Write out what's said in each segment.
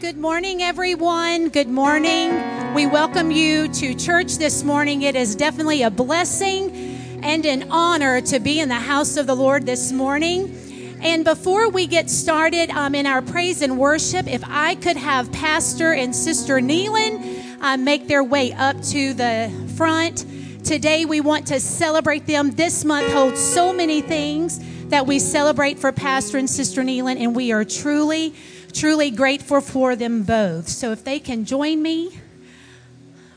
Good morning, everyone. Good morning. We welcome you to church this morning. It is definitely a blessing and an honor to be in the house of the Lord this morning. And before we get started um, in our praise and worship, if I could have Pastor and Sister Neelan uh, make their way up to the front. Today, we want to celebrate them. This month holds so many things that we celebrate for Pastor and Sister Neelan, and we are truly, truly grateful for them both. So, if they can join me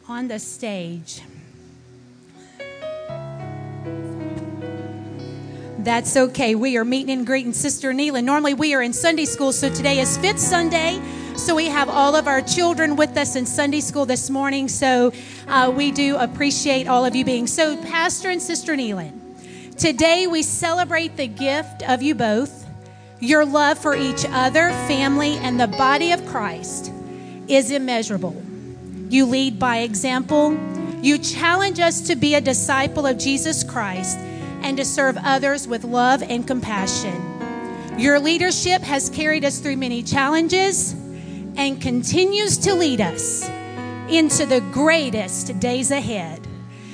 on the stage. That's okay. We are meeting and greeting Sister Neelan. Normally, we are in Sunday school, so today is fifth Sunday. So, we have all of our children with us in Sunday school this morning. So, uh, we do appreciate all of you being. So, Pastor and Sister Neelan, today we celebrate the gift of you both. Your love for each other, family, and the body of Christ is immeasurable. You lead by example. You challenge us to be a disciple of Jesus Christ and to serve others with love and compassion. Your leadership has carried us through many challenges and continues to lead us into the greatest days ahead.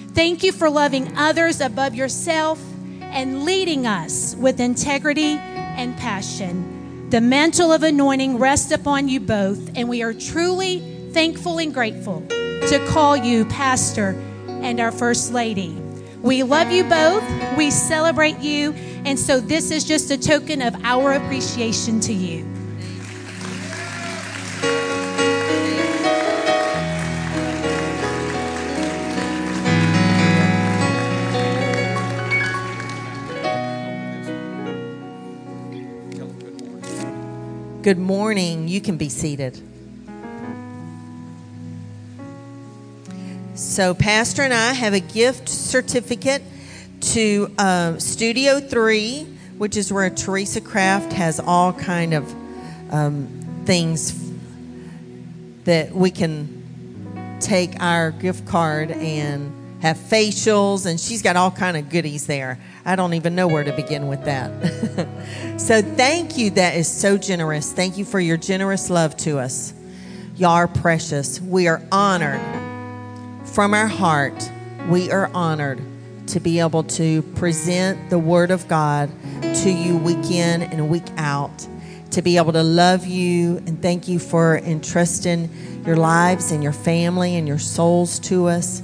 Thank you for loving others above yourself and leading us with integrity and passion. The mantle of anointing rests upon you both, and we are truly thankful and grateful to call you Pastor and our First Lady. We love you both. We celebrate you. And so this is just a token of our appreciation to you. Good morning. You can be seated. So, Pastor and I have a gift certificate to uh, Studio 3, which is where Teresa Craft has all kind of um, things that we can take our gift card and have facials and she's got all kind of goodies there. I don't even know where to begin with that. So thank you. That is so generous. Thank you for your generous love to us. Y'all are precious. We are honored. From our heart, we are honored to be able to present the Word of God to you week in and week out, to be able to love you and thank you for entrusting your lives and your family and your souls to us.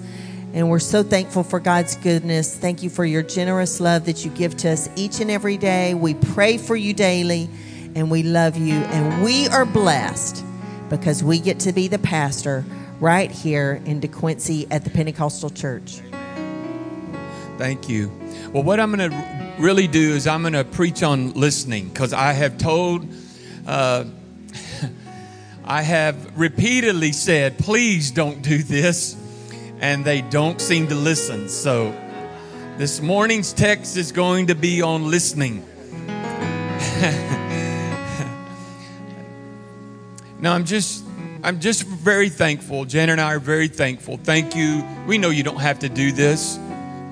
And we're so thankful for God's goodness. Thank you for your generous love that you give to us each and every day. We pray for you daily and we love you. And we are blessed because we get to be the pastor right here in De DeQuincy at the Pentecostal Church. Thank you. Well, what I'm going to really do is I'm going to preach on listening because I have told, uh, I have repeatedly said, please don't do this, and they don't seem to listen. So this morning's text is going to be on listening. now, I'm just I'm just very thankful. Jen and I are very thankful. Thank you. We know you don't have to do this.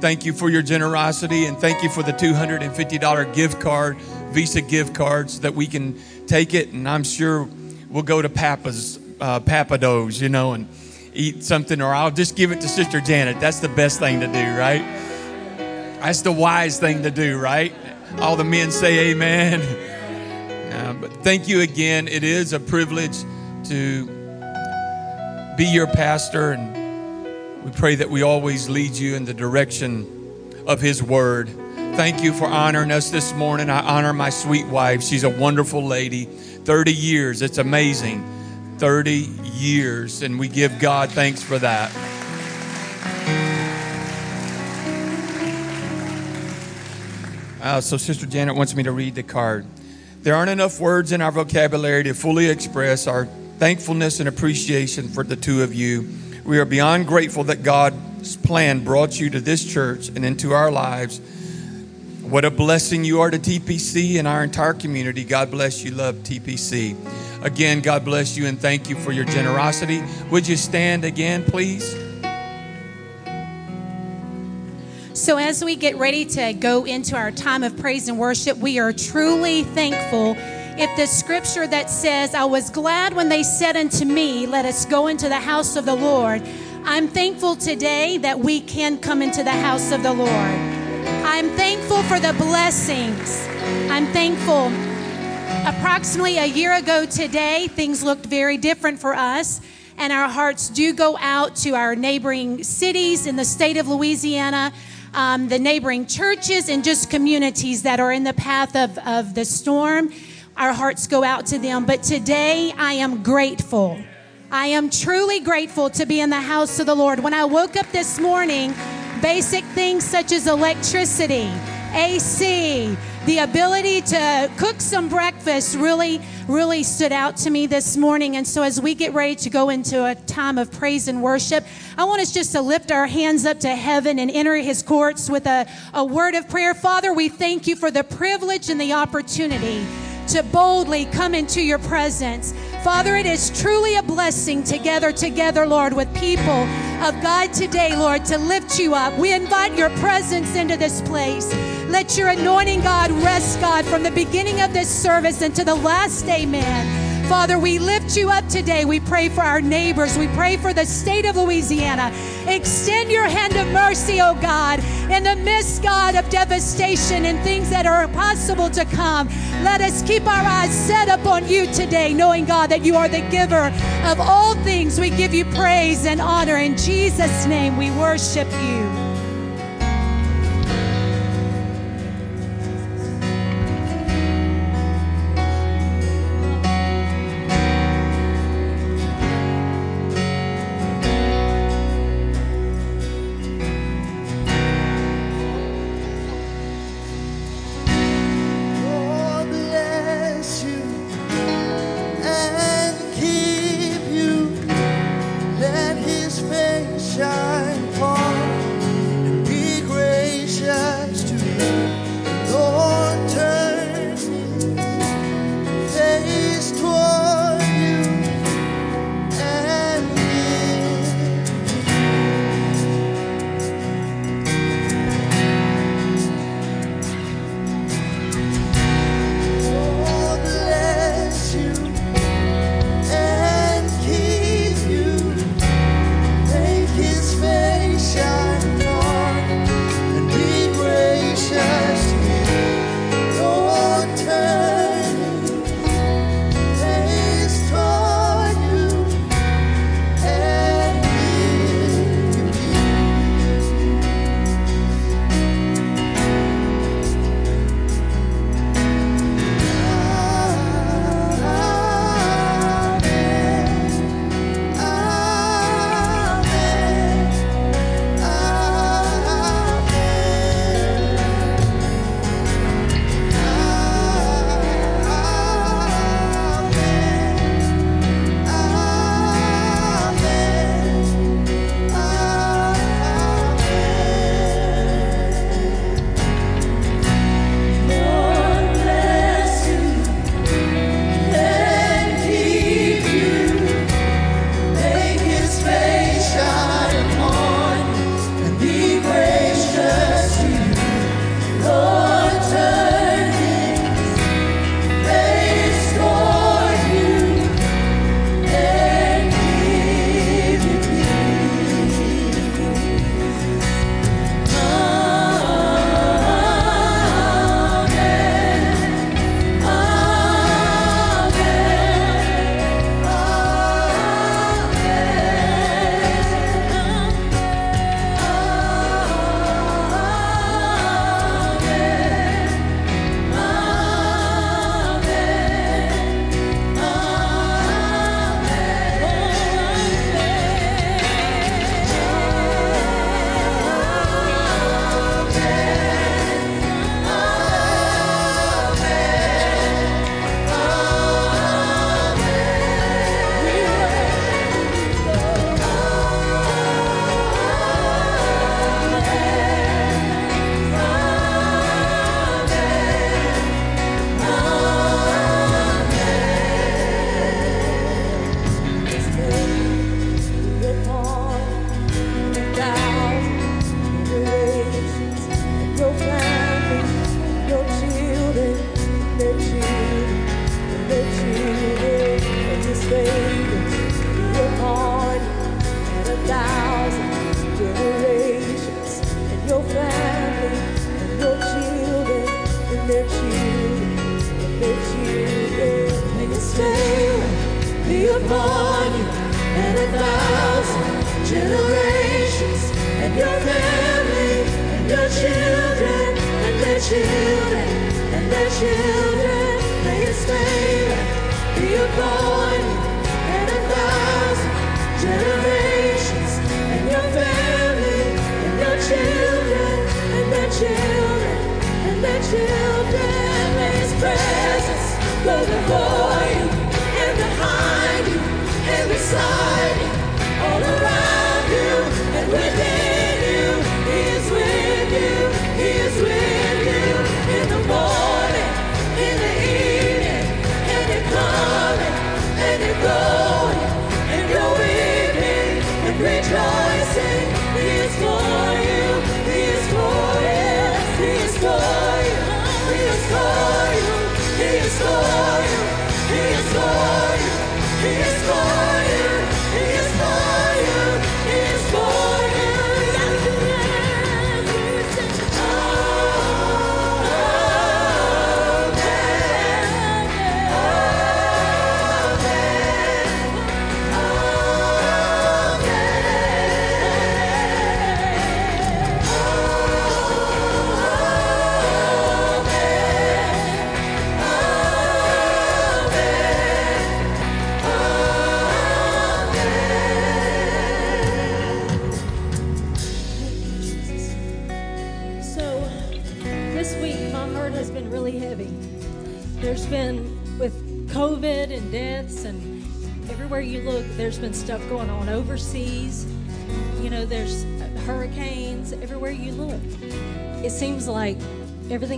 Thank you for your generosity and thank you for the $250 gift card, Visa gift cards that we can take it and I'm sure we'll go to Papa's, uh, Pappadeaux's, you know, and eat something or I'll just give it to Sister Janet. That's the best thing to do, right? That's the wise thing to do, right? All the men say amen. Uh, but thank you again. It is a privilege to be your pastor, and we pray that we always lead you in the direction of His Word. Thank you for honoring us this morning. I honor my sweet wife. She's a wonderful lady. 30 years, it's amazing. 30 years, and we give God thanks for that. Uh, so, Sister Janet wants me to read the card. There aren't enough words in our vocabulary to fully express our thankfulness and appreciation for the two of you. We are beyond grateful that God's plan brought you to this church and into our lives. What a blessing you are to TPC and our entire community. God bless you. Love TPC. Again, God bless you and thank you for your generosity. Would you stand again, please? So, as we get ready to go into our time of praise and worship, we are truly thankful if the scripture that says, I was glad when they said unto me, Let us go into the house of the Lord. I'm thankful today that we can come into the house of the Lord. I'm thankful for the blessings. I'm thankful. Approximately a year ago today, things looked very different for us and our hearts do go out to our neighboring cities in the state of Louisiana, um, the neighboring churches, and just communities that are in the path of, of the storm. Our hearts go out to them. But today, I am grateful. I am truly grateful to be in the house of the Lord. When I woke up this morning, basic things such as electricity, AC, the ability to cook some breakfast really, really stood out to me this morning. And so, as we get ready to go into a time of praise and worship, I want us just to lift our hands up to heaven and enter his courts with a, a word of prayer. Father, we thank you for the privilege and the opportunity to boldly come into your presence. Father, it is truly a blessing to gather together, Lord, with people of God today, Lord, to lift you up. We invite your presence into this place. Let your anointing, God, rest, God, from the beginning of this service into the last amen. Father, we lift you up today. We pray for our neighbors. We pray for the state of Louisiana. Extend your hand of mercy, oh God, in the midst, God, of devastation and things that are impossible to come. Let us keep our eyes set upon you today, knowing, God, that you are the giver of all things. We give you praise and honor. In Jesus' name, we worship you.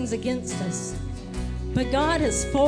things against us, but God has fought.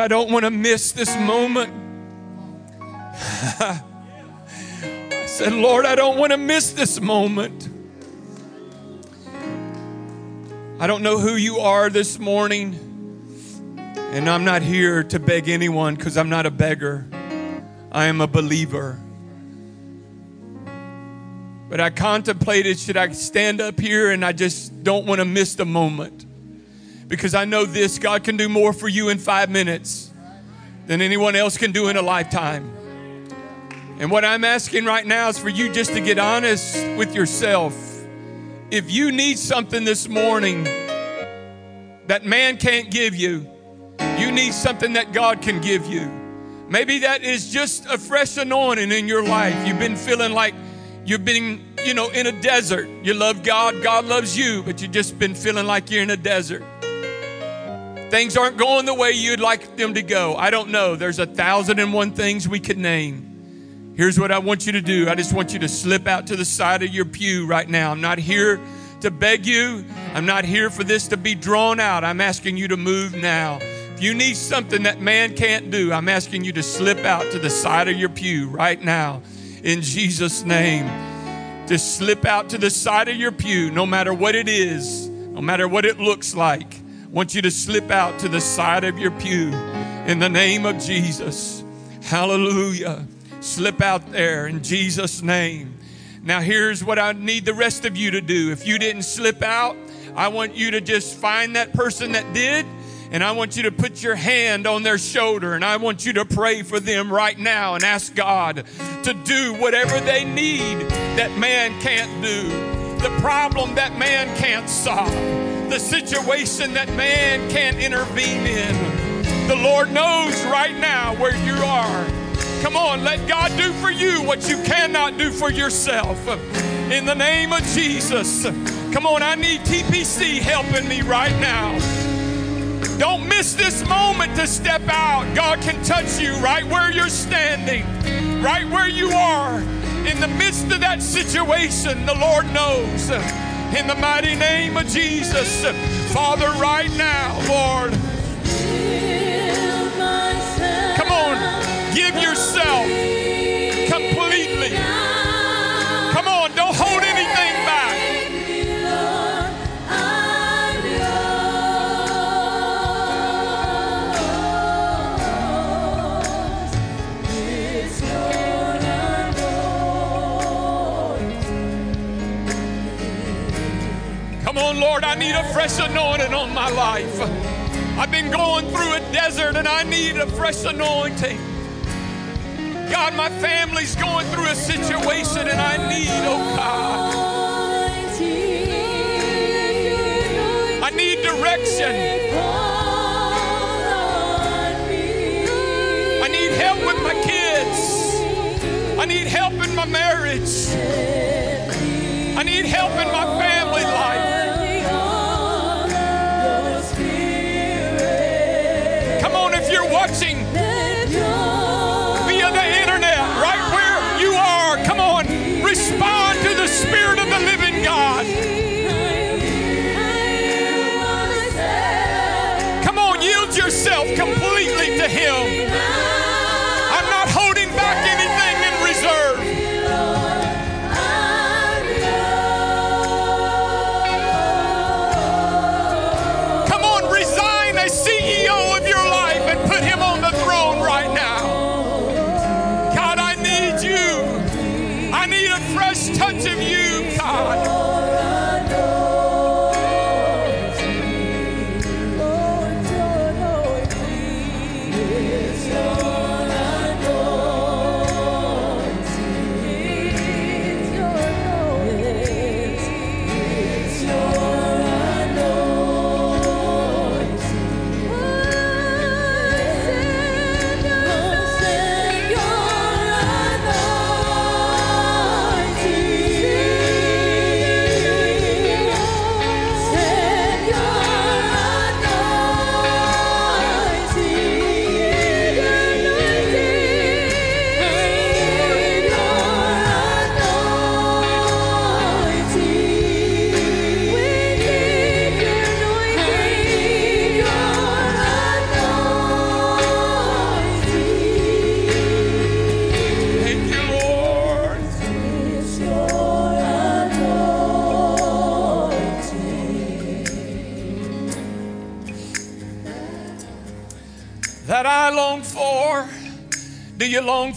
I don't want to miss this moment. I said, Lord, I don't want to miss this moment. I don't know who you are this morning, and I'm not here to beg anyone because I'm not a beggar. I am a believer. But I contemplated should I stand up here and I just don't want to miss the moment. Because I know this God can do more for you in five minutes than anyone else can do in a lifetime. And what I'm asking right now is for you just to get honest with yourself. If you need something this morning that man can't give you, you need something that God can give you. Maybe that is just a fresh anointing in your life. You've been feeling like you've been, you know, in a desert. You love God, God loves you, but you've just been feeling like you're in a desert. Things aren't going the way you'd like them to go. I don't know. There's a thousand and one things we could name. Here's what I want you to do I just want you to slip out to the side of your pew right now. I'm not here to beg you, I'm not here for this to be drawn out. I'm asking you to move now. If you need something that man can't do, I'm asking you to slip out to the side of your pew right now in Jesus' name. Just slip out to the side of your pew, no matter what it is, no matter what it looks like. Want you to slip out to the side of your pew in the name of Jesus. Hallelujah. Slip out there in Jesus' name. Now, here's what I need the rest of you to do. If you didn't slip out, I want you to just find that person that did and I want you to put your hand on their shoulder and I want you to pray for them right now and ask God to do whatever they need that man can't do, the problem that man can't solve, the situation that man can't intervene in. The Lord knows right now where you are. Come on, let God do for you what you cannot do for yourself. In the name of Jesus. Come on, I need TPC helping me right now. Don't miss this moment to step out. God can touch you right where you're standing, right where you are. In the midst of that situation, the Lord knows. In the mighty name of Jesus, Father, right now, Lord, come on, give yourself Lord, I need a fresh anointing on my life. I've been going through a desert and I need a fresh anointing. God, my family's going through a situation and I need, oh God, I need direction. I need help with my kids. I need help in my marriage. I need help in my family life. You're watching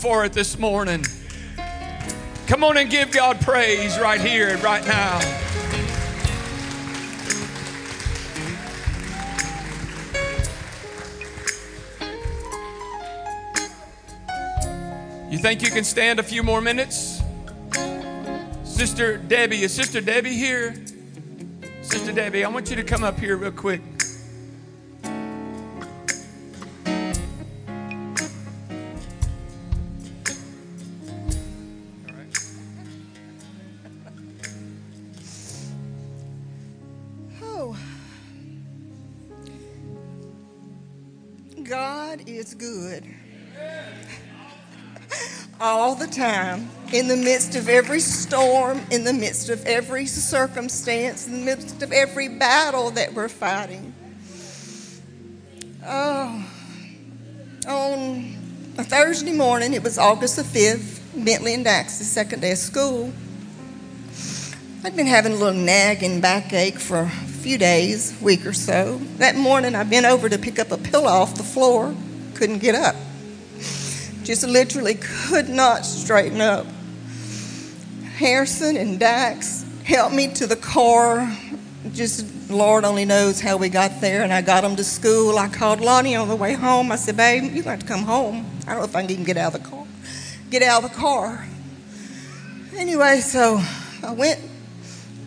for it this morning? Come on and give God praise right here, right now. You think you can stand a few more minutes? Sister Debbie, is Sister Debbie here? Sister Debbie, I want you to come up here real quick. Time, in the midst of every storm, in the midst of every circumstance, in the midst of every battle that we're fighting. Oh, on a Thursday morning, it was August the 5th, Bentley and Dax's second day of school. I'd been having a little nagging backache for a few days, week or so. That morning, I bent over to pick up a pillow off the floor, couldn't get up. Just literally could not straighten up. Harrison and Dax helped me to the car. Just Lord only knows how we got there, and I got them to school. I called Lonnie on the way home. I said, "Babe, you got to come home. I don't know if I can even get out of the car. Get out of the car." Anyway, so I went,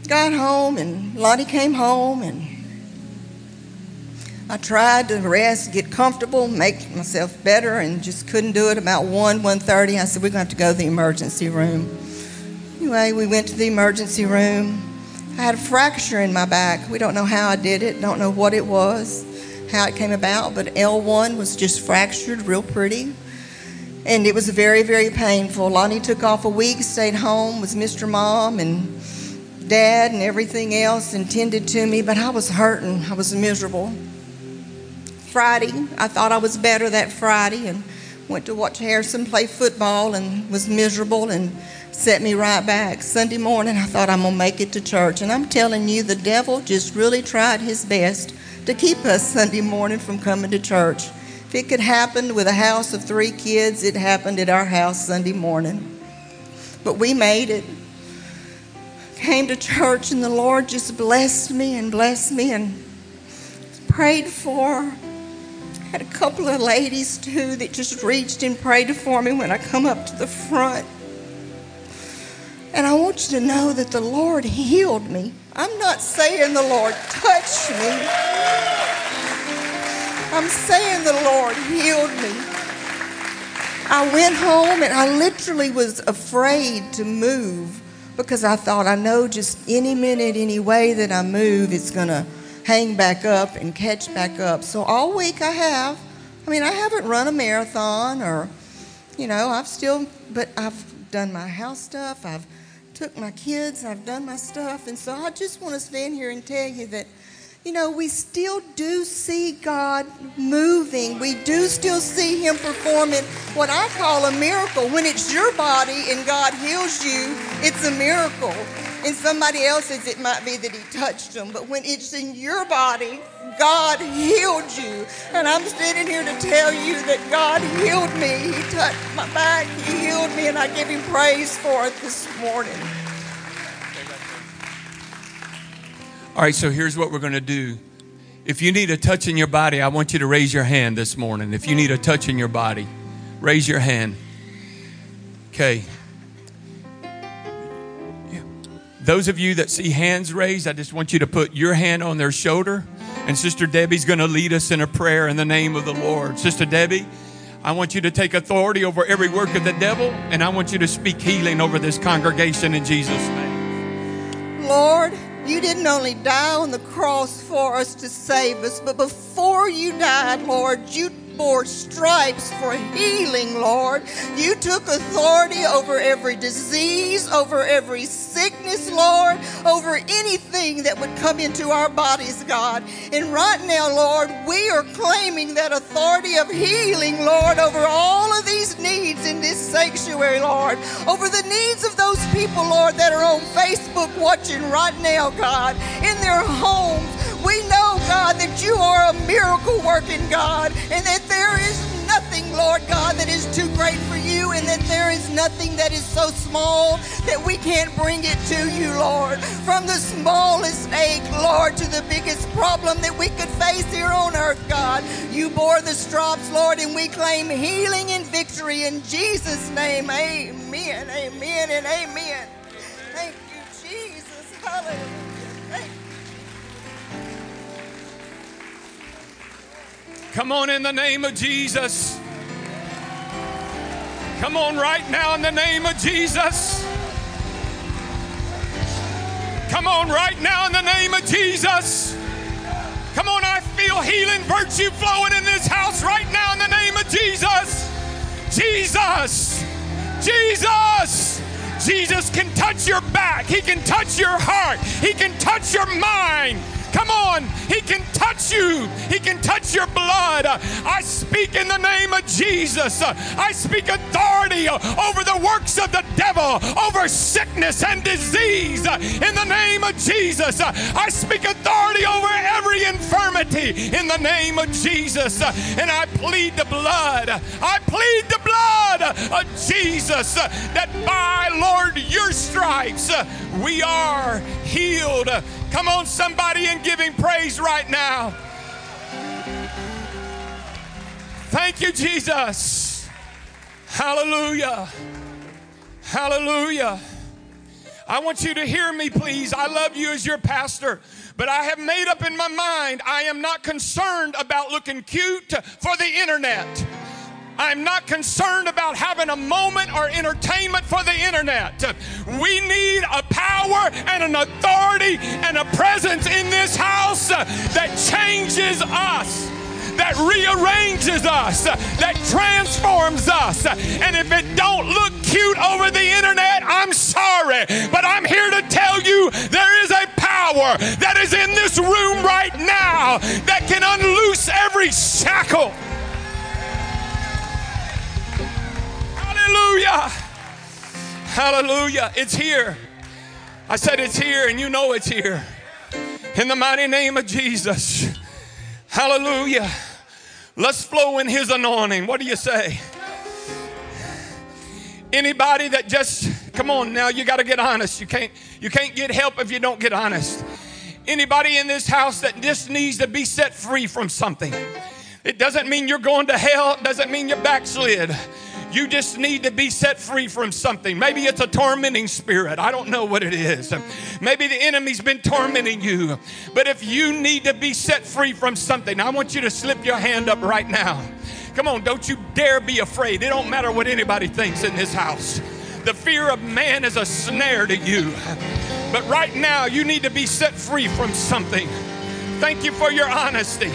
got home, and Lonnie came home, and I tried to rest, get comfortable, make myself better, and just couldn't do it. About one, 1.30, I said, we're going to have to go to the emergency room. Anyway, we went to the emergency room. I had a fracture in my back. We don't know how I did it, don't know what it was, how it came about, but L1 was just fractured real pretty. And it was very, very painful. Lonnie took off a week, stayed home, was Mr. Mom and Dad and everything else, and tended to me, but I was hurting. I was miserable. Friday, I thought I was better that Friday and went to watch Harrison play football and was miserable and set me right back. Sunday morning, I thought I'm going to make it to church. And I'm telling you, the devil just really tried his best to keep us Sunday morning from coming to church. If it could happen with a house of three kids, it happened at our house Sunday morning. But we made it. Came to church, and the Lord just blessed me and blessed me and prayed for. Had a couple of ladies too that just reached and prayed for me when I come up to the front. And I want you to know that the Lord healed me. I'm not saying the Lord touched me. I'm saying the Lord healed me. I went home and I literally was afraid to move because I thought I know just any minute, any way that I move, it's going to hang back up and catch back up. So all week I have. I mean, I haven't run a marathon or, you know, I've still, but I've done my house stuff. I've took my kids. I've done my stuff. And so I just want to stand here and tell you that, you know, we still do see God moving. We do still see Him performing what I call a miracle. When it's your body and God heals you, it's a miracle. In somebody else's, it might be that He touched them. But when it's in your body, God healed you. And I'm standing here to tell you that God healed me. He touched my back, He healed me, and I give Him praise for it this morning. All right, so here's what we're going to do. If you need a touch in your body, I want you to raise your hand this morning. If you need a touch in your body, raise your hand. Okay. Those of you that see hands raised, I just want you to put your hand on their shoulder. And Sister Debbie's going to lead us in a prayer in the name of the Lord. Sister Debbie, I want you to take authority over every work of the devil, and I want you to speak healing over this congregation in Jesus' name. Lord, you didn't only die on the cross for us to save us, but before you died, Lord, you bore stripes for healing, Lord. You took authority over every disease, over every sickness, Lord, over anything that would come into our bodies, God. And right now, Lord, we are claiming that authority of healing, Lord, over all of these needs in this sanctuary, Lord, over the needs of those people, Lord, that are on Facebook watching right now, God, in their homes. We know, God, that you are a miracle working God and that there is nothing, Lord God, that is too great for you and that there is nothing that is so small that we can't bring it to you, Lord. From the smallest ache, Lord, to the biggest problem that we could face here on earth, God. You bore the straps, Lord, and we claim healing and victory in Jesus' name. Amen, amen, and amen. Thank you, Jesus. Hallelujah. Come on in the name of Jesus. Come on right now in the name of Jesus. Come on right now in the name of Jesus. Come on, I feel healing virtue flowing in this house right now in the name of Jesus. Jesus. Jesus. Jesus can touch your back. He can touch your heart. He can touch your mind. Come on, He can touch you. He can touch your blood. I speak in the name of Jesus. I speak authority over the works of the devil, over sickness and disease. In the name of Jesus, I speak authority over every infirmity in the name of Jesus. And I plead the blood. I plead the blood of Jesus that by Lord your stripes we are healed. Come on, somebody, and give him praise right now. Thank you, Jesus. Hallelujah. Hallelujah. I want you to hear me, please. I love you as your pastor, but I have made up in my mind I am not concerned about looking cute for the internet. I'm not concerned about having a moment or entertainment for the internet. We need a power and an authority and a presence in this house that changes us that rearranges us, that transforms us. And if it don't look cute over the internet, I'm sorry, but I'm here to tell you there is a power that is in this room right now that can unloose every shackle. Hallelujah. Hallelujah. It's here. I said it's here, and you know it's here. In the mighty name of Jesus. Hallelujah. Let's flow in his anointing. What do you say? Anybody that just come on now, you got to get honest. You can't you can't get help if you don't get honest. Anybody in this house that just needs to be set free from something. It doesn't mean you're going to hell, it doesn't mean you're backslid. You just need to be set free from something. Maybe it's a tormenting spirit. I don't know what it is. Maybe the enemy's been tormenting you. But if you need to be set free from something, I want you to slip your hand up right now. Come on, don't you dare be afraid. It don't matter what anybody thinks in this house. The fear of man is a snare to you. But right now, you need to be set free from something. Thank you for your honesty.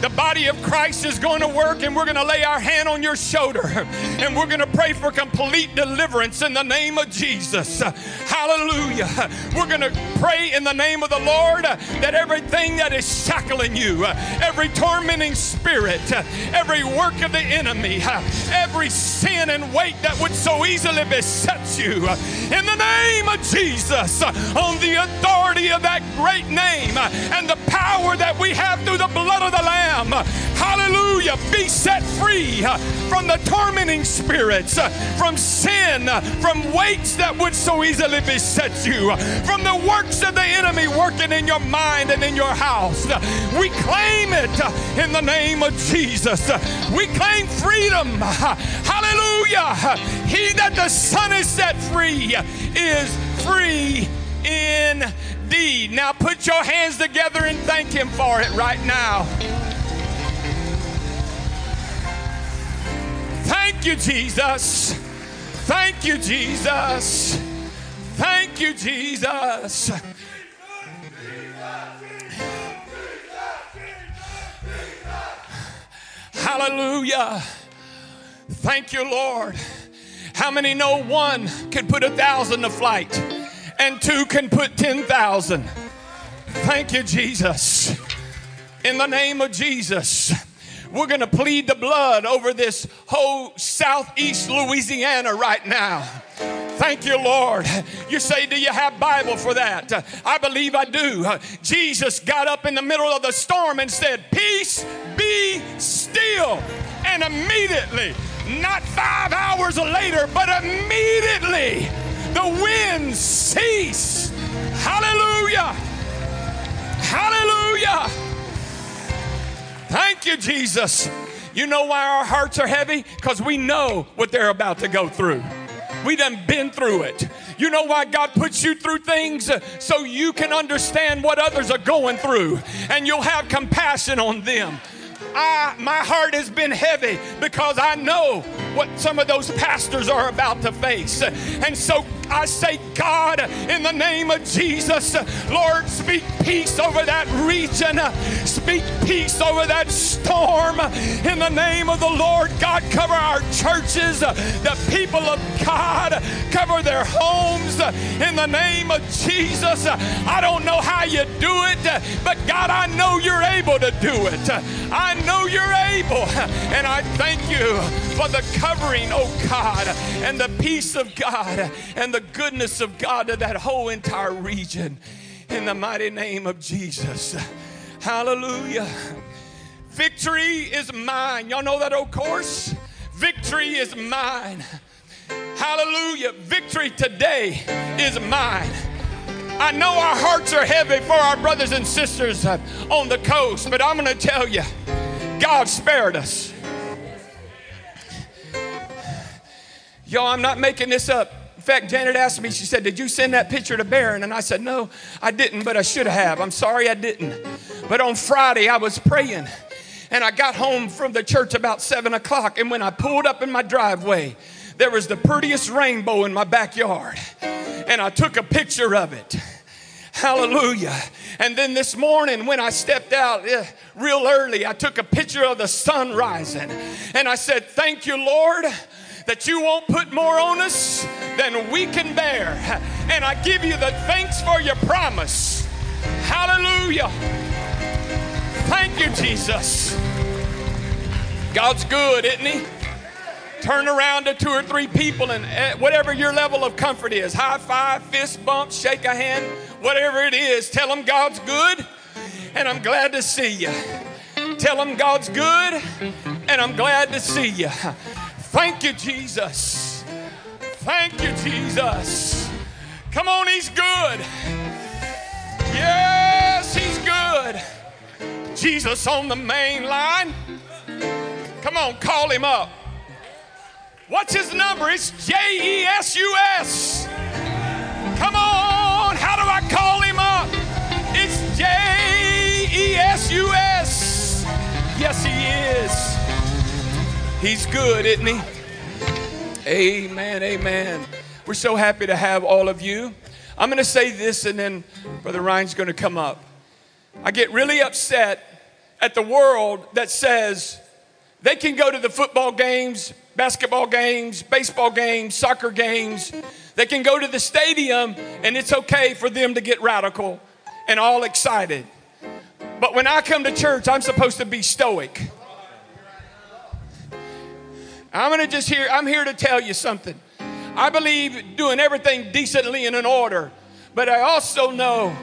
The body of Christ is going to work, and we're going to lay our hand on your shoulder and we're going to pray for complete deliverance in the name of Jesus. Hallelujah. We're going to pray in the name of the Lord that everything that is shackling you, every tormenting spirit, every work of the enemy, every sin and weight that would so easily beset you, in the name of Jesus, on the authority of that great name and the power that we have through the blood of the Lamb. Hallelujah. Be set free uh, from the tormenting spirits, uh, from sin, uh, from weights that would so easily beset you, from the works of the enemy working in your mind and in your house. We claim it in the name of Jesus. We claim freedom. Hallelujah. He that the Son is set free is free indeed. Now put your hands together and thank Him for it right now. Thank you, Jesus. Thank you, Jesus. Thank you, Jesus. Hallelujah. Thank you, Lord. How many know one can put a thousand to flight and two can put 10,000? Thank you, Jesus. In the name of Jesus. We're going to plead the blood over this whole southeast Louisiana right now. Thank you, Lord. You say, Do you have Bible for that? I believe I do. Jesus got up in the middle of the storm and said, Peace be still. And immediately Not five hours later, but immediately the winds ceased. Hallelujah. Hallelujah. Thank you, Jesus. You know why our hearts are heavy? Because we know what they're about to go through. We done been through it. You know why God puts you through things? So you can understand what others are going through and you'll have compassion on them. I, my heart has been heavy because I know what some of those pastors are about to face. And so I say, God, in the name of Jesus, Lord, speak peace over that region. Speak peace over that storm. In the name of the Lord, God, cover our churches, the people of God, cover their homes. In the name of Jesus, I don't know how you do it, but God, I know you're able to do it. I know you're able. And I thank you for the covering, oh God, and the peace of God and the goodness of God to that whole entire region. In the mighty name of Jesus. Hallelujah. Victory is mine. Y'all know that old course? Victory is mine. Hallelujah. Victory today is mine. I know our hearts are heavy for our brothers and sisters on the coast, but I'm going to tell you, God spared us. Yo, I'm not making this up. In fact, Janet asked me, she said, Did you send that picture to Baron? And I said, No, I didn't, but I should have. I'm sorry I didn't. But on Friday, I was praying, and I got home from the church about 7 o'clock. And when I pulled up in my driveway, there was the prettiest rainbow in my backyard. And I took a picture of it. Hallelujah. And then this morning, when I stepped out eh, real early, I took a picture of the sun rising. And I said, Thank you, Lord that you won't put more on us than we can bear. And I give you the thanks for your promise. Hallelujah. Thank you, Jesus. God's good, isn't He? Turn around to two or three people and eh, whatever your level of comfort is high five, fist bump, shake a hand, whatever it is, tell them God's good and I'm glad to see you. Tell them God's good and I'm glad to see you. Thank you, Jesus. Thank you, Jesus. Come on, He's good. Yes, He's good. Jesus on the main line. Come on, call Him up. What's His number? It's J E S U S. Come on, how do I call Him up? It's J E S U S. Yes, He is. He's good, isn't he? Amen, amen. We're so happy to have all of you. I'm going to say this and then Brother Ryan's going to come up. I get really upset at the world that says they can go to the football games, basketball games, baseball games, soccer games. They can go to the stadium and it's okay for them to get radical and all excited. But when I come to church, I'm supposed to be stoic. I'm going to just here, I'm here to tell you something. I believe doing everything decently and in order, but I also know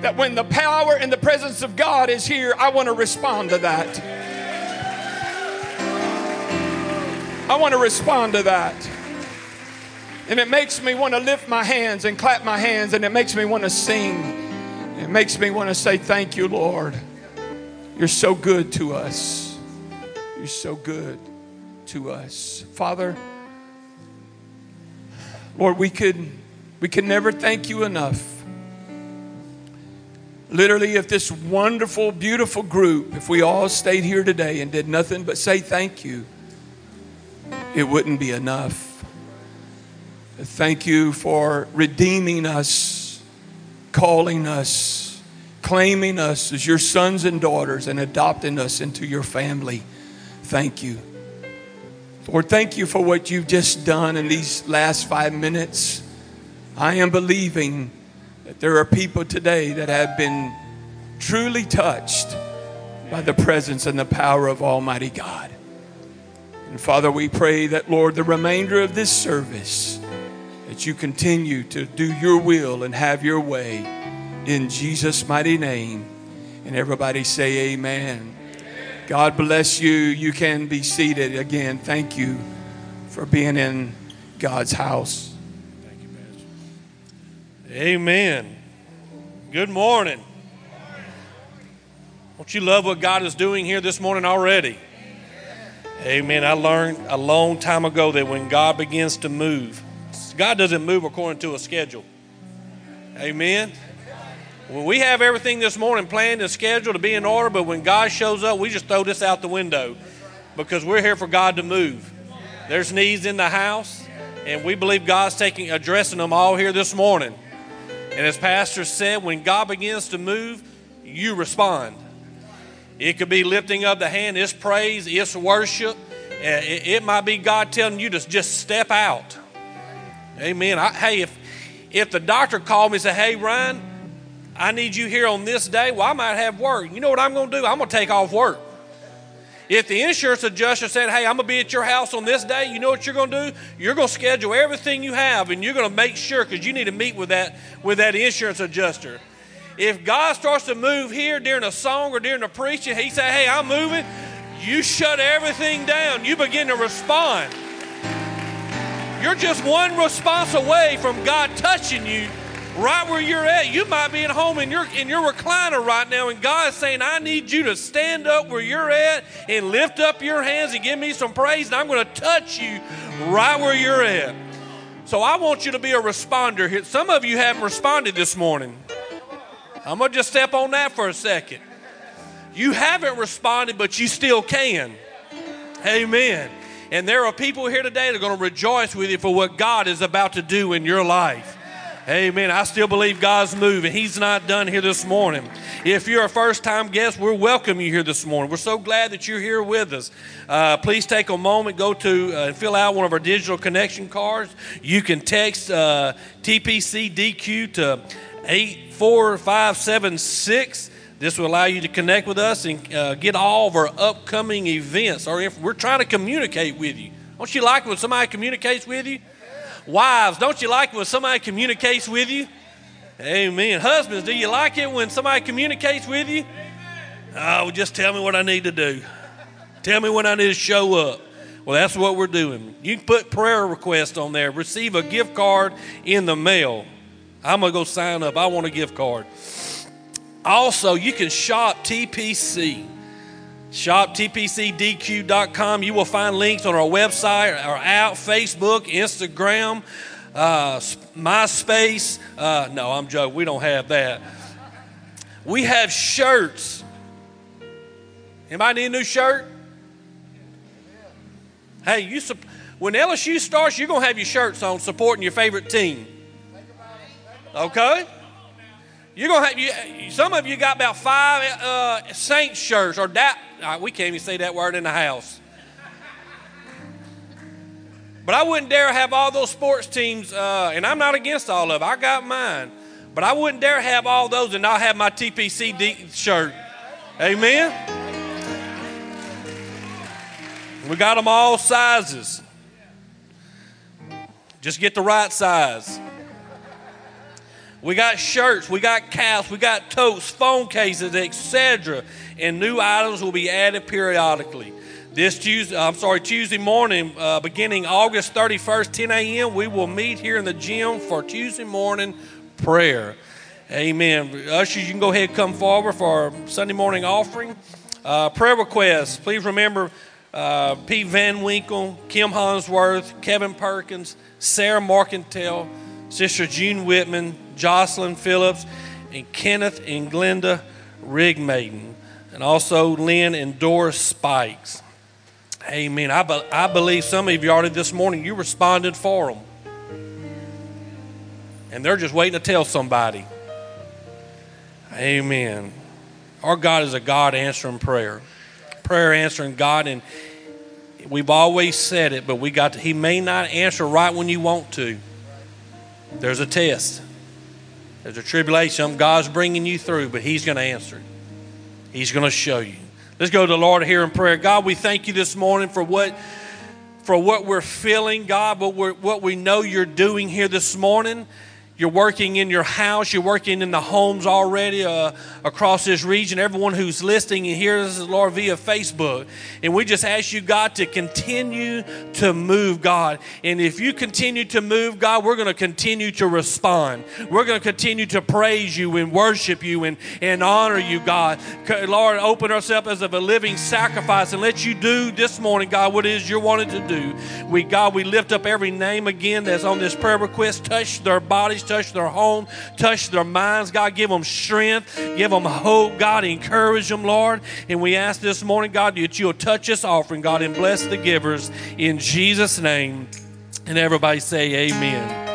that when the power and the presence of God is here, I want to respond to that. I want to respond to that. And it makes me want to lift my hands and clap my hands, and it makes me want to sing. It makes me want to say, Thank you, Lord. You're so good to us. You're so good to us. Father, Lord, we could we can never thank you enough. Literally, if this wonderful, beautiful group, if we all stayed here today and did nothing but say thank you, it wouldn't be enough. Thank you for redeeming us, calling us, claiming us as your sons and daughters, and adopting us into your family. Thank you. Lord, thank you for what you've just done in these last five minutes. I am believing that there are people today that have been truly touched by the presence and the power of Almighty God. And Father, we pray that, Lord, the remainder of this service, that you continue to do your will and have your way in Jesus' mighty name. And everybody say, Amen. God bless you. You can be seated again. Thank you. for being in God's house. Thank you, Pastor. Amen. Good morning. Don't you love what God is doing here this morning already? Amen. I learned a long time ago that when God begins to move, God doesn't move according to a schedule. Amen. Well, we have everything this morning planned and scheduled to be in order, but when God shows up, we just throw this out the window because we're here for God to move. There's needs in the house, and we believe God's taking addressing them all here this morning. And as Pastor said, when God begins to move, you respond. It could be lifting up the hand, it's praise, it's worship. Uh, It, it might be God telling you to just step out. Amen. I, hey, if if the doctor called me and said, "Hey, Ryan, I need you here on this day," well, I might have work. You know what I'm going to do? I'm going to take off work. If the insurance adjuster said, "Hey, I'm going to be at your house on this day," you know what you're going to do? You're going to schedule everything you have, and you're going to make sure because you need to meet with that with that insurance adjuster. If God starts to move here during a song or during a preaching, He say, "Hey, I'm moving," you shut everything down. You begin to respond. You're just one response away from God touching you right where you're at. You might be at home in your in your recliner right now, and God is saying, I need you to stand up where you're at and lift up your hands and give me some praise, and I'm going to touch you right where you're at. So I want you to be a responder here. Some of you haven't responded this morning. I'm going to just step on that for a second. You haven't responded, but you still can. Amen. And there are people here today that are going to rejoice with you for what God is about to do in your life. Amen. I still believe God's moving. He's not done here this morning. If you're a first time guest, we're welcoming you here this morning. We're so glad that you're here with us. Uh, please take a moment, go to uh, and fill out one of our digital connection cards. You can text uh, TPCDQ to 84576. This will allow you to connect with us and uh, get all of our upcoming events. Or if we're trying to communicate with you. Don't you like when somebody communicates with you? Wives, don't you like when somebody communicates with you? Amen. Husbands, do you like it when somebody communicates with you? Oh, just tell me what I need to do. Tell me when I need to show up. Well, that's what we're doing. You can put prayer requests on there. Receive a gift card in the mail. I'm going to go sign up. I want a gift card. Also, you can shop TPC. Shop TPCDQ.com. You will find links on our website, our app, Facebook, Instagram, uh, MySpace. Uh, no, I'm joking. We don't have that. We have shirts. Anybody need a new shirt? Hey, you when LSU starts, you're gonna have your shirts on supporting your favorite team. Okay. You're gonna have you. Some of you got about five uh, Saints shirts or that. We can't even say that word in the house. But I wouldn't dare have all those sports teams, uh, and I'm not against all of them. I got mine, but I wouldn't dare have all those and not have my TPC D- shirt. Amen. We got them all sizes. Just get the right size. We got shirts, we got caps, we got totes, phone cases, etc. And new items will be added periodically. This Tuesday, I'm sorry, Tuesday morning, uh, beginning August 31st, 10 a.m., we will meet here in the gym for Tuesday morning prayer. Amen. Ushers, you can go ahead and come forward for our Sunday morning offering. Uh, prayer requests. Please remember uh, Pete Van Winkle, Kim Hansworth, Kevin Perkins, Sarah Markentel, Sister June Whitman, Jocelyn Phillips, and Kenneth and Glenda Rigmaiden, and also Lynn and Doris Spikes. Amen. I, be, I believe some of you already this morning, you responded for them. And they're just waiting to tell somebody. Amen. Our God is a God answering prayer, prayer answering God, and we've always said it, but we got to, He may not answer right when you want to. There's a test. There's a tribulation. God's bringing you through, but He's going to answer it. He's going to show you. Let's go to the Lord here in prayer. God, we thank you this morning for what for what we're feeling, God, what, what we know you're doing here this morning. You're working in your house, you're working in the homes already uh, across this region, everyone who's listening and hears us, Lord, via Facebook. And we just ask you, God, to continue to move, God. And if you continue to move, God, we're going to continue to respond. We're going to continue to praise you and worship you and, and honor you, God. Lord, open up as of a living sacrifice and let you do this morning, God, what it is you're wanting to do. We, God, we lift up every name again that's on this prayer request. Touch their bodies, touch their home, touch their minds. God, give them strength, give them hope. God, encourage them, Lord. And we ask this morning, God, that you'll touch this offering, God, and bless the givers in Jesus' name. And everybody say, Amen.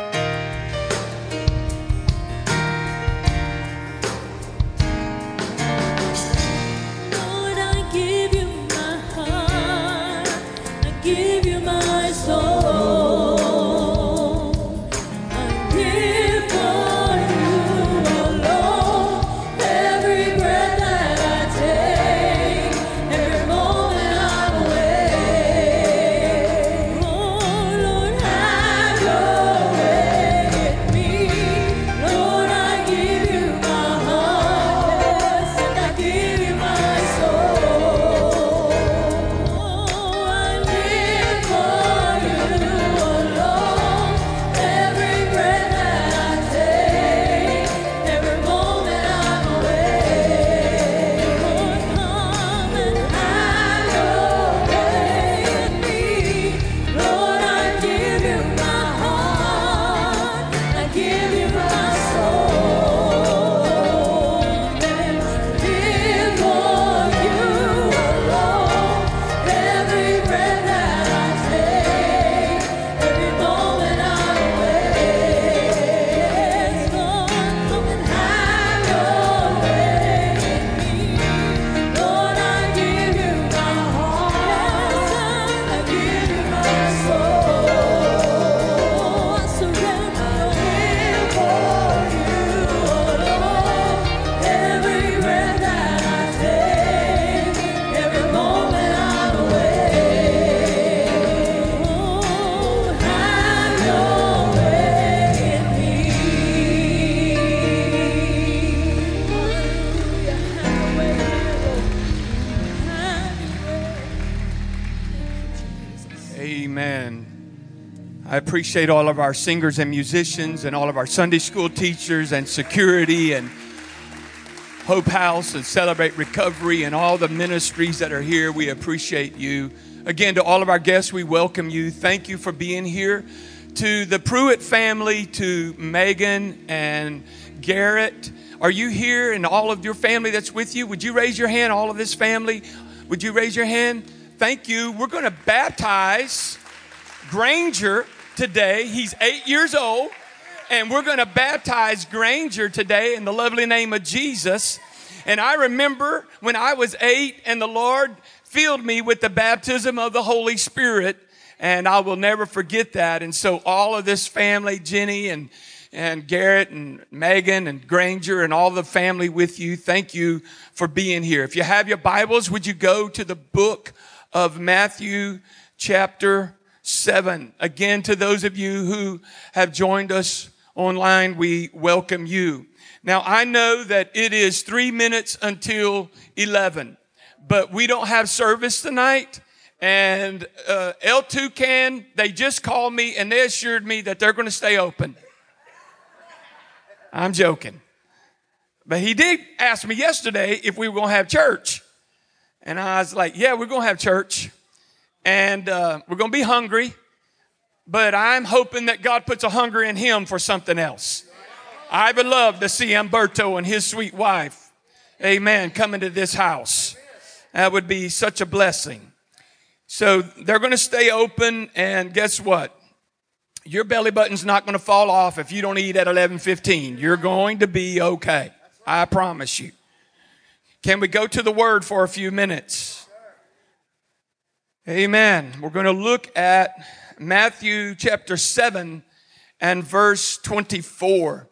Appreciate all of our singers and musicians and all of our Sunday school teachers and security and Hope House and Celebrate Recovery and all the ministries that are here. We appreciate you. Again, to all of our guests, we welcome you. Thank you for being here. To the Pruitt family, to Megan and Garrett, are you here and all of your family that's with you? Would you raise your hand, all of this family? Would you raise your hand? Thank you. We're going to baptize Granger today. He's eight years old, and we're going to baptize Granger today in the lovely name of Jesus. And I remember when I was eight, and the Lord filled me with the baptism of the Holy Spirit, and I will never forget that. And so, all of this family, Jenny and and Garrett and Megan and Granger and all the family with you. Thank you for being here. If you have your Bibles, would you go to the book of Matthew chapter 7? Again, to those of you who have joined us online, we welcome you. Now, I know that it is three minutes until 11, but we don't have service tonight. And uh, L2 can, they just called me and they assured me that they're going to stay open. I'm joking. But he did ask me yesterday if we were going to have church. And I was like, yeah, we're going to have church. And uh, we're going to be hungry. But I'm hoping that God puts a hunger in him for something else. I would love to see Umberto and his sweet wife, amen, coming to this house. That would be such a blessing. So they're going to stay open. And guess what? your belly button's not going to fall off if you don't eat at 11:15. You're going to be okay. I promise you. Can we go to the word for a few minutes? Amen. We're going to look at Matthew chapter 7 and verse 24.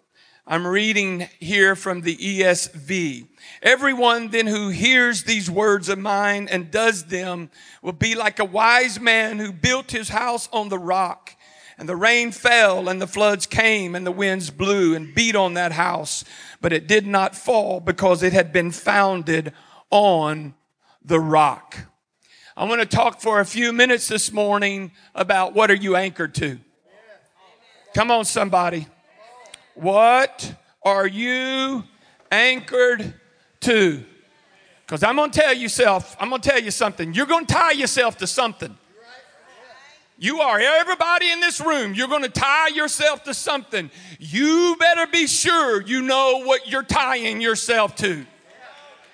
I'm reading here from the ESV. Everyone then who hears these words of mine and does them will be like a wise man who built his house on the rock. And the rain fell, and the floods came, and the winds blew and beat on that house. But it did not fall because it had been founded on the rock. I want to talk for a few minutes this morning about what are you anchored to? Come on, somebody. What are you anchored to? Because I'm going to tell yourself, I'm going to tell you something. You're going to tie yourself to something. You are. Everybody in this room, you're going to tie yourself to something. You better be sure you know what you're tying yourself to.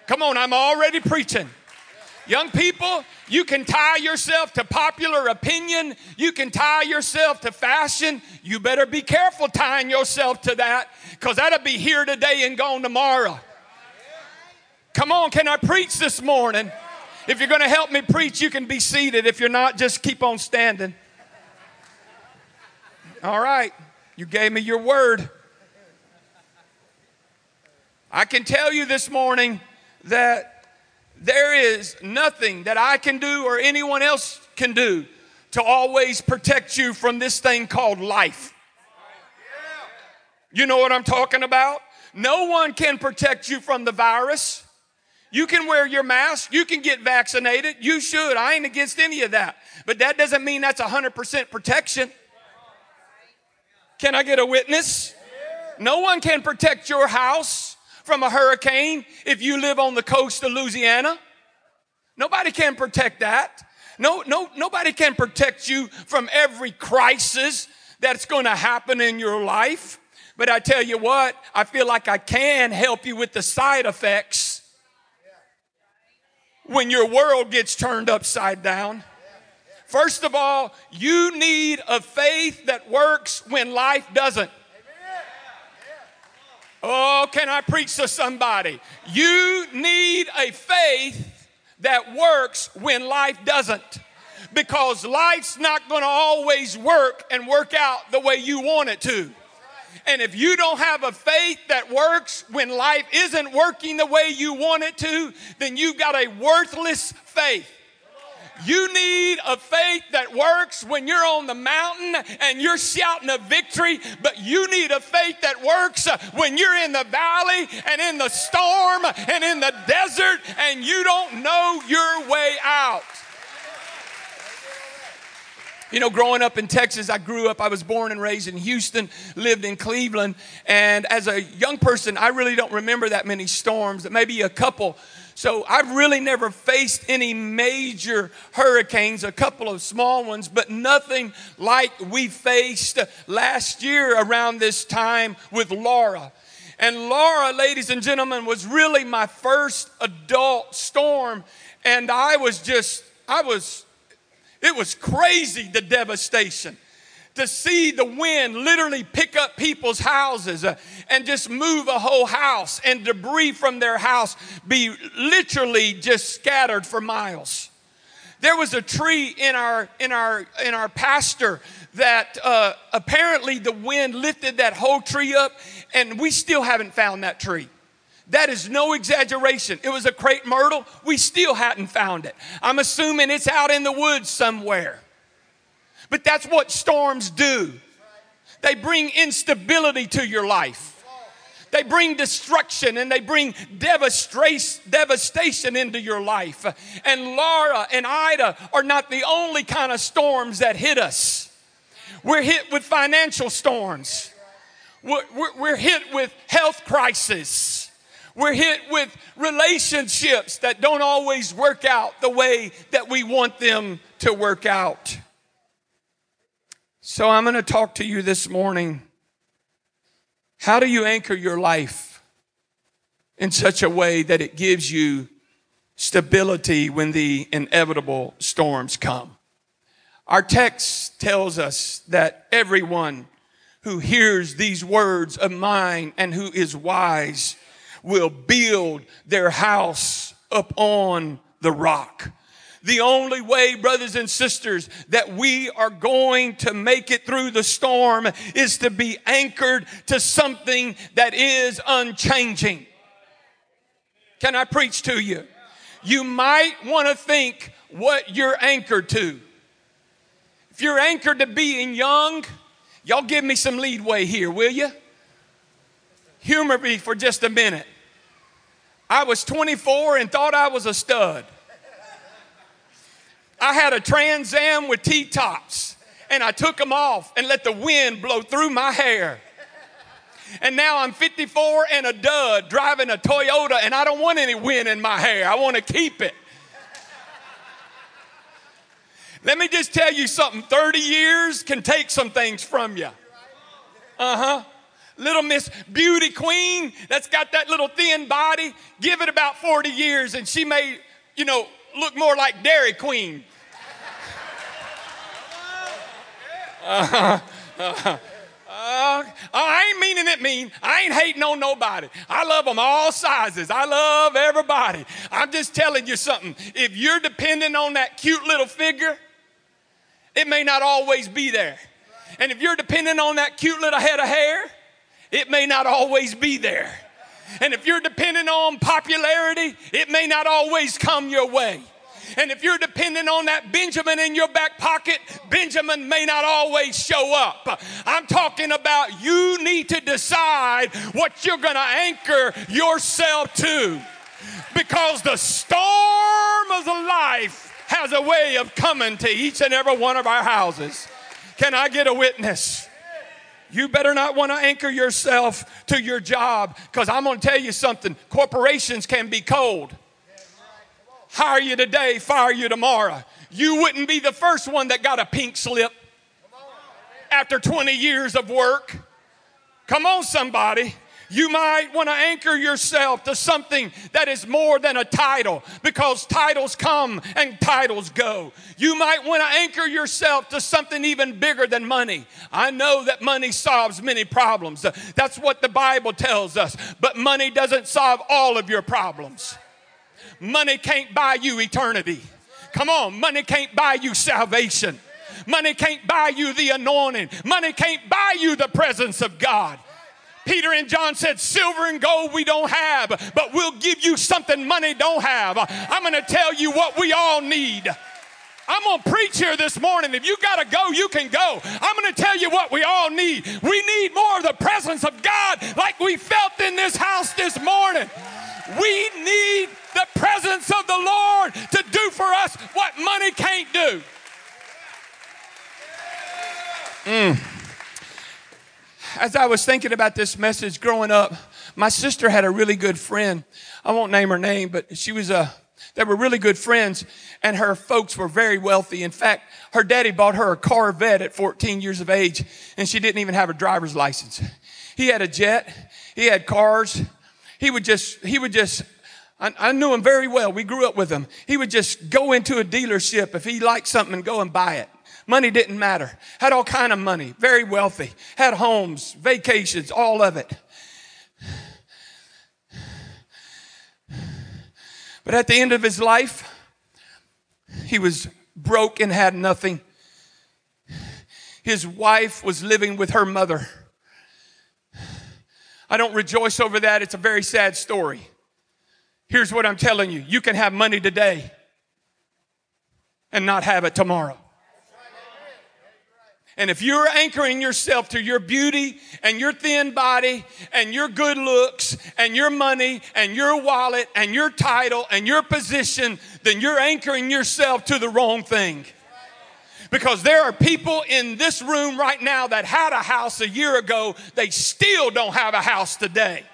Come on, I'm already preaching. Young people, you can tie yourself to popular opinion. You can tie yourself to fashion. You better be careful tying yourself to that because that'll be here today and gone tomorrow. Come on, can I preach this morning? If you're going to help me preach, you can be seated. If you're not, just keep on standing. All right, you gave me your word. I can tell you this morning that there is nothing that I can do or anyone else can do to always protect you from this thing called life. You know what I'm talking about? No one can protect you from the virus. You can wear your mask. You can get vaccinated. You should. I ain't against any of that. But that doesn't mean that's 100% protection. Can I get a witness? No one can protect your house from a hurricane if you live on the coast of Louisiana. Nobody can protect that. No, no, nobody can protect you from every crisis that's going to happen in your life. But I tell you what, I feel like I can help you with the side effects when your world gets turned upside down. First of all, you need a faith that works when life doesn't. Oh, can I preach to somebody? You need a faith that works when life doesn't. Because life's not going to always work and work out the way you want it to. And if you don't have a faith that works when life isn't working the way you want it to, then you've got a worthless faith. You need a faith that works when you're on the mountain and you're shouting a victory, but you need a faith that works uh, when you're in the valley and in the storm and in the desert and you don't know your way out. You know, growing up in Texas, I grew up, I was born and raised in Houston, lived in Cleveland. And as a young person, I really don't remember that many storms, maybe a couple. So I've really never faced any major hurricanes, a couple of small ones, but nothing like we faced last year around this time with Laura. And Laura, ladies and gentlemen, was really my first adult storm. And I was just, I was it was crazy, the devastation. To see the wind literally pick up people's houses uh, and just move a whole house and debris from their house be literally just scattered for miles. There was a tree in our in our in our pasture that uh, apparently the wind lifted that whole tree up, and we still haven't found that tree. That is no exaggeration. It was a crepe myrtle. We still hadn't found it. I'm assuming it's out in the woods somewhere. But that's what storms do. They bring instability to your life. They bring destruction and they bring devastation into your life. And Laura and Ida are not the only kind of storms that hit us. We're hit with financial storms. We're, we're, hit with health crisis. We're hit with relationships that don't always work out the way that we want them to work out. So I'm going to talk to you this morning. How do you anchor your life in such a way that it gives you stability when the inevitable storms come? Our text tells us that everyone who hears these words of mine and who is wise will build their house upon the rock. The only way, brothers and sisters, that we are going to make it through the storm is to be anchored to something that is unchanging. Can I preach to you? You might want to think what you're anchored to. If you're anchored to being young, y'all give me some leadway here, will you? Humor me for just a minute. I was 24 and thought I was a stud. I had a Trans Am with T tops, and I took them off and let the wind blow through my hair. And now I'm 54 and a dud driving a Toyota, and I don't want any wind in my hair. I want to keep it. Let me just tell you something 30 years can take some things from you. Uh huh. Little Miss Beauty Queen that's got that little thin body, give it about 40 years and she may, you know, look more like Dairy Queen. Uh, uh, uh, I ain't meaning it mean. I ain't hating on nobody. I love them all sizes. I love everybody. I'm just telling you something. If you're depending on that cute little figure, it may not always be there. And if you're depending on that cute little head of hair, it may not always be there. And if you're depending on popularity, it may not always come your way. And if you're depending on that Benjamin in your back pocket, Benjamin may not always show up. I'm talking about you need to decide what you're going to anchor yourself to. Because the storm of life has a way of coming to each and every one of our houses. Can I get a witness? You better not want to anchor yourself to your job because I'm going to tell you something. Corporations can be cold. Hire you today, fire you tomorrow. You wouldn't be the first one that got a pink slip after 20 years of work. Come on, somebody. You might want to anchor yourself to something that is more than a title because titles come and titles go. You might want to anchor yourself to something even bigger than money. I know that money solves many problems. That's what the Bible tells us. But money doesn't solve all of your problems. Money can't buy you eternity. Come on, money can't buy you salvation. Money can't buy you the anointing. Money can't buy you the presence of God. Peter and John said, Silver and gold we don't have, but we'll give you something money don't have. I'm going to tell you what we all need. I'm going to preach here this morning. If you got to go, you can go. I'm going to tell you what we all need. We need more of the presence of God like we felt in this house this morning. We need the presence of the Lord to do for us what money can't do. Mm as I was thinking about this message growing up, my sister had a really good friend. I won't name her name, but she was a, they were really good friends and her folks were very wealthy. In fact, her daddy bought her a Corvette at 14 years of age and she didn't even have a driver's license. He had a jet. He had cars. He would just, he would just, I, I knew him very well. We grew up with him. He would just go into a dealership if he liked something and go and buy it. Money didn't matter. Had all kind of money, very wealthy. Had homes, vacations, all of it. But at the end of his life, he was broke and had nothing. His wife was living with her mother. I don't rejoice over that. It's a very sad story. Here's what I'm telling you you can have money today and not have it tomorrow. And if you're anchoring yourself to your beauty and your thin body and your good looks and your money and your wallet and your title and your position, then you're anchoring yourself to the wrong thing. Because there are people in this room right now that had a house a year ago, they still don't have a house today.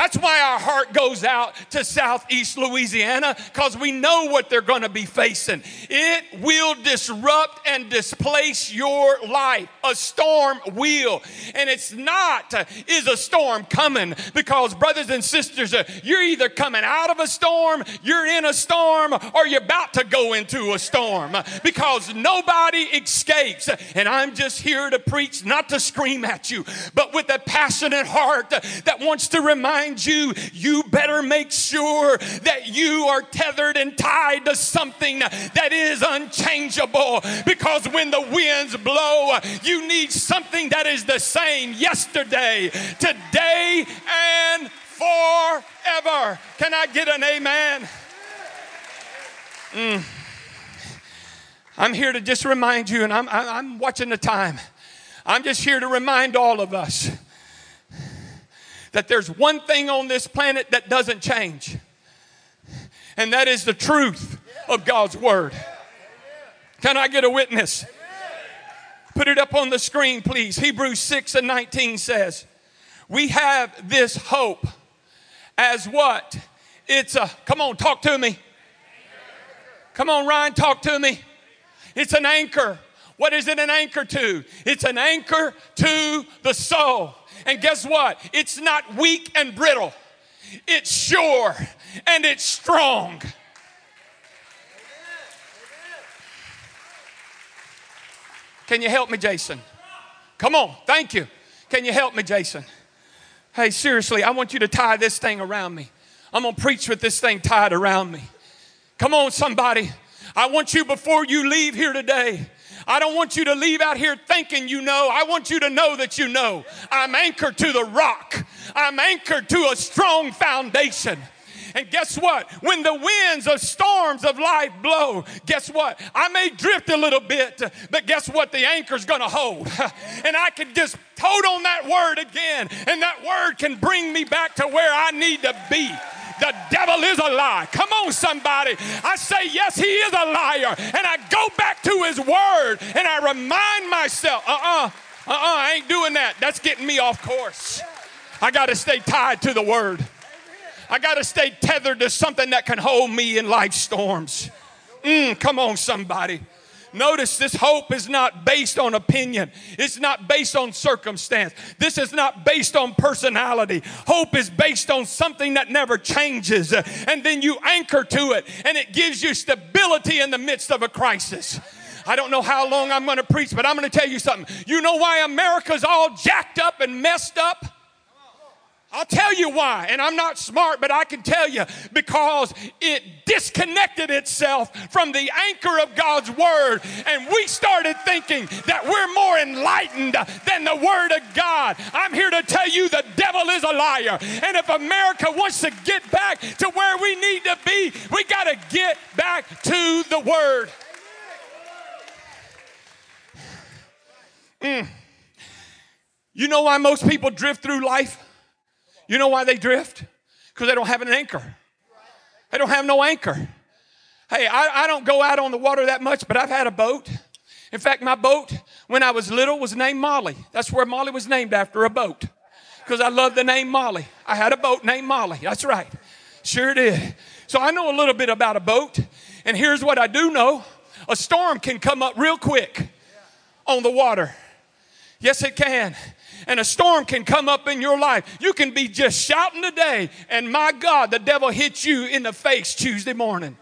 That's why our heart goes out to Southeast Louisiana because we know what they're going to be facing. It will disrupt and displace your life. A storm will. And it's not, is a storm coming because, brothers and sisters, you're either coming out of a storm, you're in a storm, or you're about to go into a storm because nobody escapes. And I'm just here to preach, not to scream at you, but with a passionate heart that wants to remind remind you, you better make sure that you are tethered and tied to something that is unchangeable. Because when the winds blow, you need something that is the same yesterday, today, and forever. Can I get an amen? Mm. I'm here to just remind you, and I'm I'm watching the time. I'm just here to remind all of us that there's one thing on this planet that doesn't change, and that is the truth of God's Word. Can I get a witness? Put it up on the screen, please. Hebrews 6 and 19 says, We have this hope as what? It's a, come on, talk to me. Come on, Ryan, talk to me. It's an anchor. What is it an anchor to? It's an anchor to the soul. And guess what? It's not weak and brittle, it's sure and it's strong. Can you help me, Jason? Come on, thank you. Can you help me, Jason? Hey, seriously, I want you to tie this thing around me. I'm gonna preach with this thing tied around me. Come on, somebody. I want you before you leave here today. I don't want you to leave out here thinking you know. I want you to know that you know. I'm anchored to the rock, I'm anchored to a strong foundation. And guess what? When the winds of storms of life blow, guess what? I may drift a little bit, but guess what? The anchor's gonna hold. And I can just hold on that word again, and that word can bring me back to where I need to be. The devil is a lie. Come on, somebody. I say, yes, he is a liar. And I go back to his word and I remind myself, uh uh-uh, uh, uh I ain't doing that. That's getting me off course. I got to stay tied to the word. I got to stay tethered to something that can hold me in life storms. Mm, come on, somebody. Notice this hope is not based on opinion. It's not based on circumstance. This is not based on personality. Hope is based on something that never changes. And then you anchor to it and it gives you stability in the midst of a crisis. I don't know how long I'm going to preach, but I'm going to tell you something. You know why America's all jacked up and messed up? I'll tell you why. And I'm not smart, but I can tell you because it disconnected itself from the anchor of God's word. And we started thinking that we're more enlightened than the word of God. I'm here to tell you the devil is a liar. And if America wants to get back to where we need to be, we got to get back to the word. Mm. You know why most people drift through life? You know why they drift? Because they don't have an anchor. They don't have no anchor. Hey, I, I don't go out on the water that much, but I've had a boat. In fact, my boat, when I was little, was named Molly. That's where Molly was named after a boat. Because I love the name Molly. I had a boat named Molly. That's right. Sure did. So I know a little bit about a boat. And here's what I do know a storm can come up real quick on the water. Yes, it can and a storm can come up in your life. You can be just shouting today, and my God, the devil hits you in the face Tuesday morning.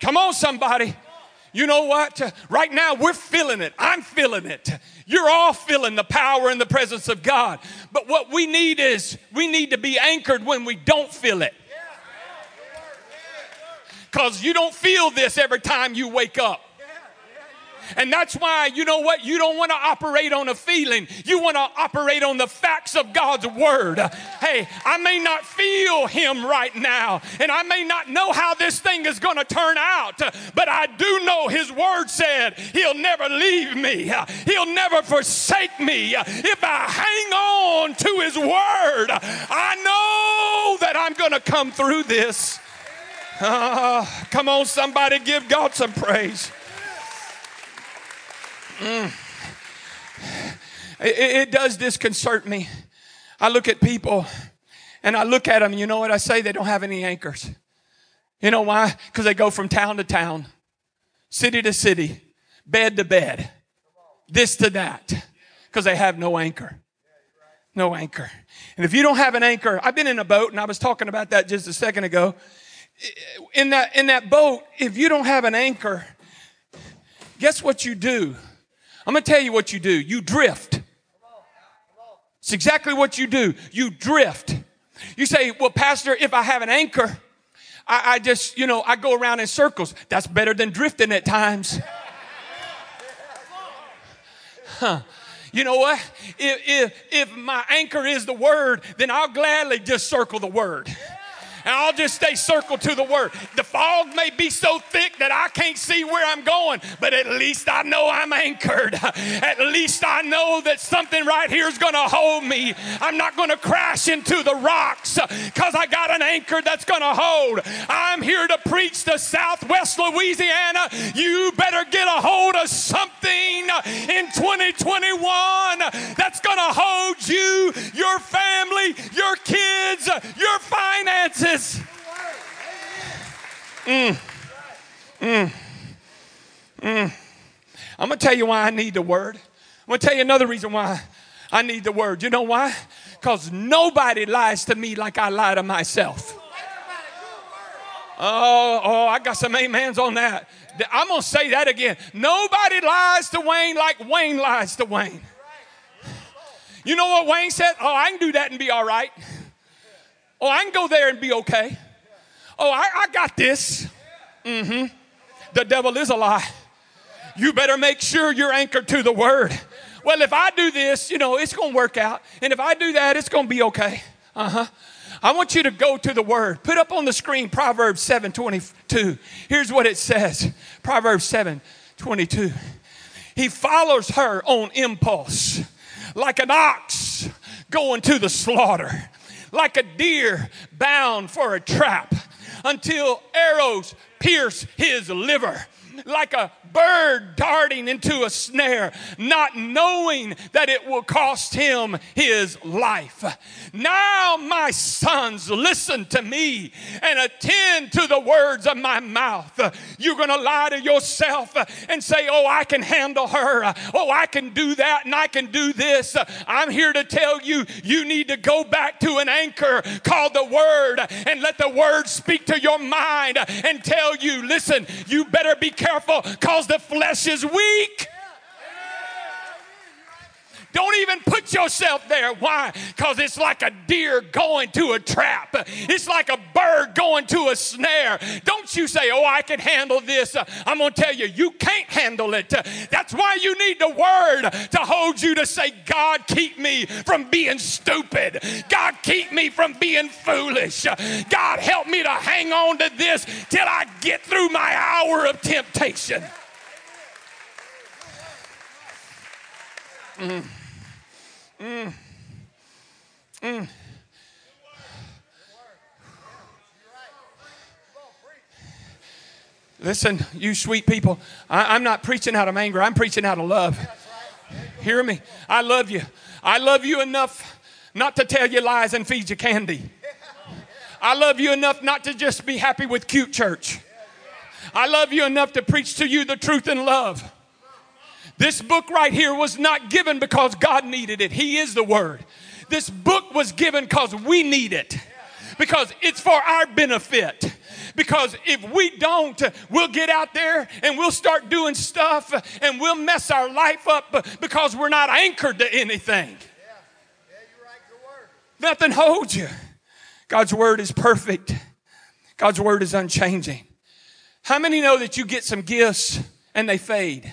Come on, somebody. You know what? Right now, we're feeling it. I'm feeling it. You're all feeling the power and the presence of God. But what we need is we need to be anchored when we don't feel it. Because you don't feel this every time you wake up. And that's why, you know what? You don't want to operate on a feeling. You want to operate on the facts of God's word. Hey, I may not feel Him right now, and I may not know how this thing is going to turn out, but I do know His word said He'll never leave me, He'll never forsake me. If I hang on to His word, I know that I'm going to come through this. Uh, come on, somebody, give God some praise. Mm. It, it does disconcert me. I look at people and I look at them, and you know what I say? They don't have any anchors. You know why? Because they go from town to town, city to city, bed to bed, this to that, because they have no anchor. No anchor. And if you don't have an anchor, I've been in a boat and I was talking about that just a second ago. In that, in that boat, if you don't have an anchor, guess what you do? I'm going to tell you what you do. You drift. It's exactly what you do. You drift. You say, well, Pastor, if I have an anchor, I, I just, you know, I go around in circles. That's better than drifting at times. Huh. You know what? If, if, if my anchor is the word, then I'll gladly just circle the word and I'll just stay circled to the word. The fog may be so thick that I can't see where I'm going, but at least I know I'm anchored. At least I know that something right here is going to hold me. I'm not going to crash into the rocks because I got an anchor that's going to hold. I'm here to preach to Southwest Louisiana. You better get a hold of something in 2021 that's going to hold you, your family, your kids, your finances. Mm. Mm. Mm. I'm going to tell you why I need the word. I'm going to tell you another reason why I need the word. You know why? Because nobody lies to me like I lie to myself. Oh, oh, I got some amens on that. I'm going to say that again. Nobody lies to Wayne like Wayne lies to Wayne. You know what Wayne said? Oh, I can do that and be all right. Oh, I can go there and be okay. Oh, I, I got this. Mm-hmm. The devil is a lie. You better make sure you're anchored to the word. Well, if I do this, you know, it's going to work out. And if I do that, it's going to be okay. Uh huh. I want you to go to the word. Put up on the screen Proverbs 7 22. Here's what it says Proverbs 7 22. He follows her on impulse like an ox going to the slaughter, like a deer bound for a trap until arrows pierce his liver. Like a bird darting into a snare, not knowing that it will cost him his life. Now, my sons, listen to me and attend to the words of my mouth. You're going to lie to yourself and say, Oh, I can handle her. Oh, I can do that and I can do this. I'm here to tell you, you need to go back to an anchor called the Word and let the Word speak to your mind and tell you, listen, you better be careful because the flesh is weak. Don't even put yourself there. Why? Because it's like a deer going to a trap. It's like a bird going to a snare. Don't you say, Oh, I can handle this. I'm going to tell you, you can't handle it. That's why you need the word to hold you to say, God, keep me from being stupid. God, keep me from being foolish. God, help me to hang on to this till I get through my hour of temptation. Mm. Mm. Mm. Listen, you sweet people, I, am not preaching out of anger, I'm preaching out of love. Hear me? I love you. I love you enough not to tell you lies and feed you candy. I love you enough not to just be happy with cute church. I love you enough to preach to you the truth in love. This book right here was not given because God needed it. He is the Word. This book was given because we need it, because it's for our benefit. Because if we don't, we'll get out there and we'll start doing stuff and we'll mess our life up because we're not anchored to anything. Nothing holds you. God's word is perfect. God's word is unchanging. How many know that you get some gifts and they fade?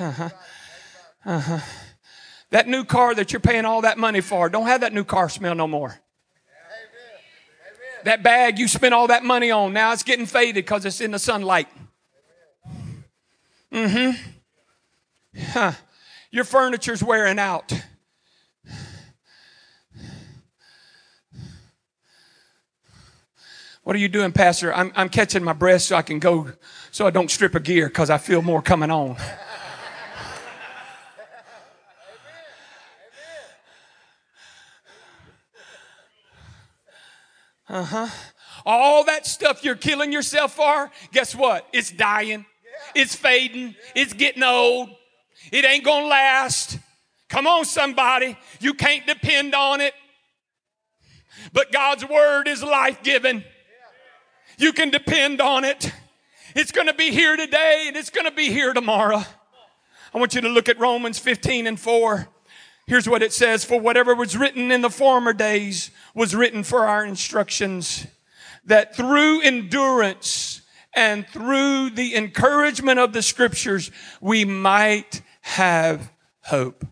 Uh-huh. Uh-huh. That new car that you're paying all that money for, don't have that new car smell no more. That bag you spent all that money on, now it's getting faded because it's in the sunlight. Mm-hmm. Huh. Your furniture's wearing out. What are you doing, Pastor? I'm, I'm catching my breath so I can go, so I don't strip a gear because I feel more coming on. Uh huh. All that stuff you're killing yourself for, guess what? It's dying, it's fading, it's getting old, it ain't gonna last. Come on, somebody. You can't depend on it. But God's word is life giving. You can depend on it. It's going to be here today and it's going to be here tomorrow. I want you to look at Romans 15 and 4. Here's what it says For whatever was written in the former days was written for our instructions, that through endurance and through the encouragement of the scriptures, we might have hope.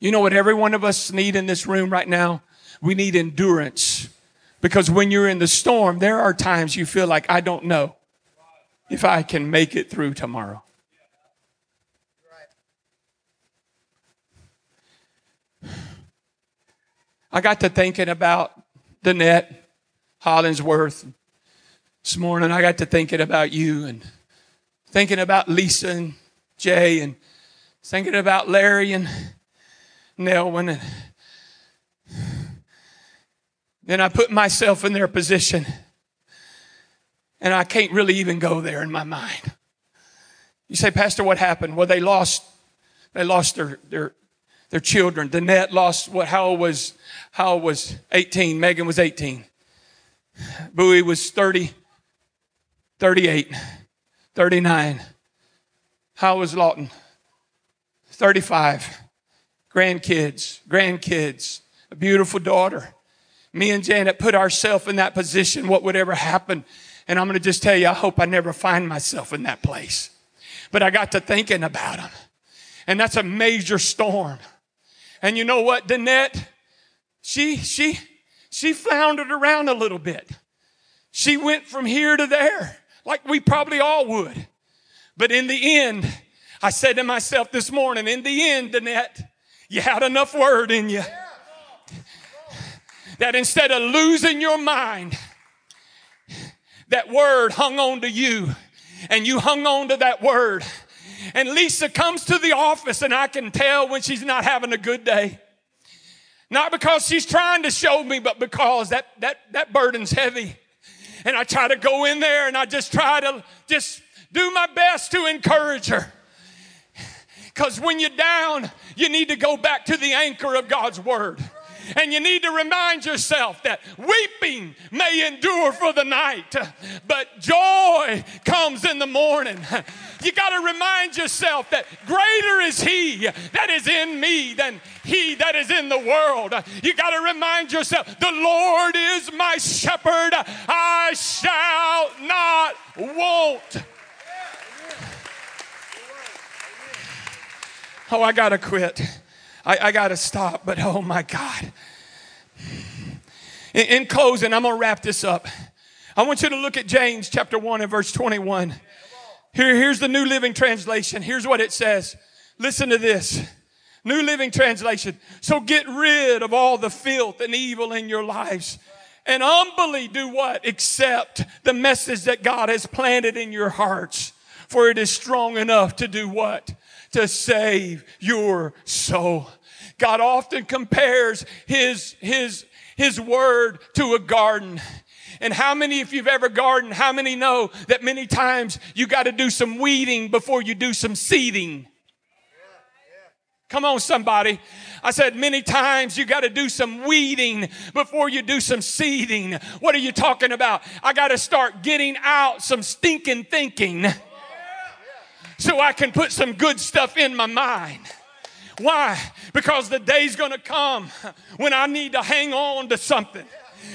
You know what every one of us need in this room right now? We need endurance Because when you're in the storm, there are times you feel like, I don't know if I can make it through tomorrow. I got to thinking about Danette Hollingsworth this morning. I got to thinking about you and thinking about Lisa and Jay and thinking about Larry and Nelwyn. And then I put myself in their position and I can't really even go there in my mind. You say, Pastor, what happened? Well, they lost, they lost their, their, their children. Danette lost what, how was, how was 18. Megan was 18. Bowie was 30, 38, 39. How was Lawton? 35. Grandkids, grandkids, a beautiful daughter. Me and Janet put ourselves in that position. What would ever happen? And I'm going to just tell you, I hope I never find myself in that place. But I got to thinking about them. And that's a major storm. And you know what, Danette? She, she, she floundered around a little bit. She went from here to there, like we probably all would. But in the end, I said to myself this morning, in the end, Danette, you had enough word in you that instead of losing your mind, that word hung on to you and you hung on to that word. And Lisa comes to the office and I can tell when she's not having a good day. Not because she's trying to show me, but because that, that, that burden's heavy. And I try to go in there and I just try to just do my best to encourage her. Because when you're down, you need to go back to the anchor of God's word. And you need to remind yourself that weeping may endure for the night, but joy comes in the morning. You got to remind yourself that greater is He that is in me than He that is in the world. You got to remind yourself the Lord is my shepherd, I shall not want. Oh, I got to quit. I, I got to stop, but oh my God. In, in closing, I'm going to wrap this up. I want you to look at James chapter 1 and verse 21. Here, here's the New Living Translation. Here's what it says. Listen to this. New Living Translation. So get rid of all the filth and evil in your lives and humbly do what? Accept the message that God has planted in your hearts. For it is strong enough to do what? To save your soul. God often compares his, his, his word to a garden. And how many, if you've ever gardened, how many know that many times you got to do some weeding before you do some seeding? Come on, somebody. I said many times you got to do some weeding before you do some seeding. What are you talking about? I got to start getting out some stinking thinking so I can put some good stuff in my mind. Why? Because the day's to come when I need to hang on to something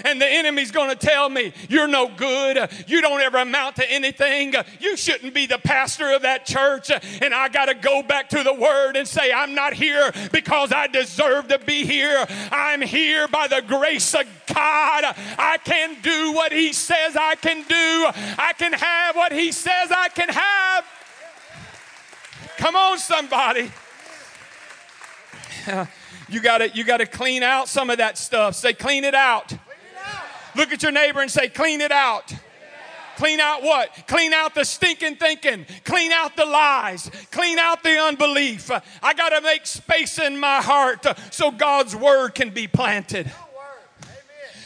and the enemy's going to tell me, You're no good. You don't ever amount to anything. You shouldn't be the pastor of that church. And I got to go back to the word and say, I'm not here because I deserve to be here. I'm here by the grace of God. I can do what He says I can do, I can have what He says I can have. Come on, somebody. You gotta, you gotta clean out some of that stuff. Say, clean it out. Look at your neighbor and say, clean it out. Clean out what? Clean out the stinking thinking. Clean out the lies. Clean out the unbelief. I got to make space in my heart so God's word can be planted.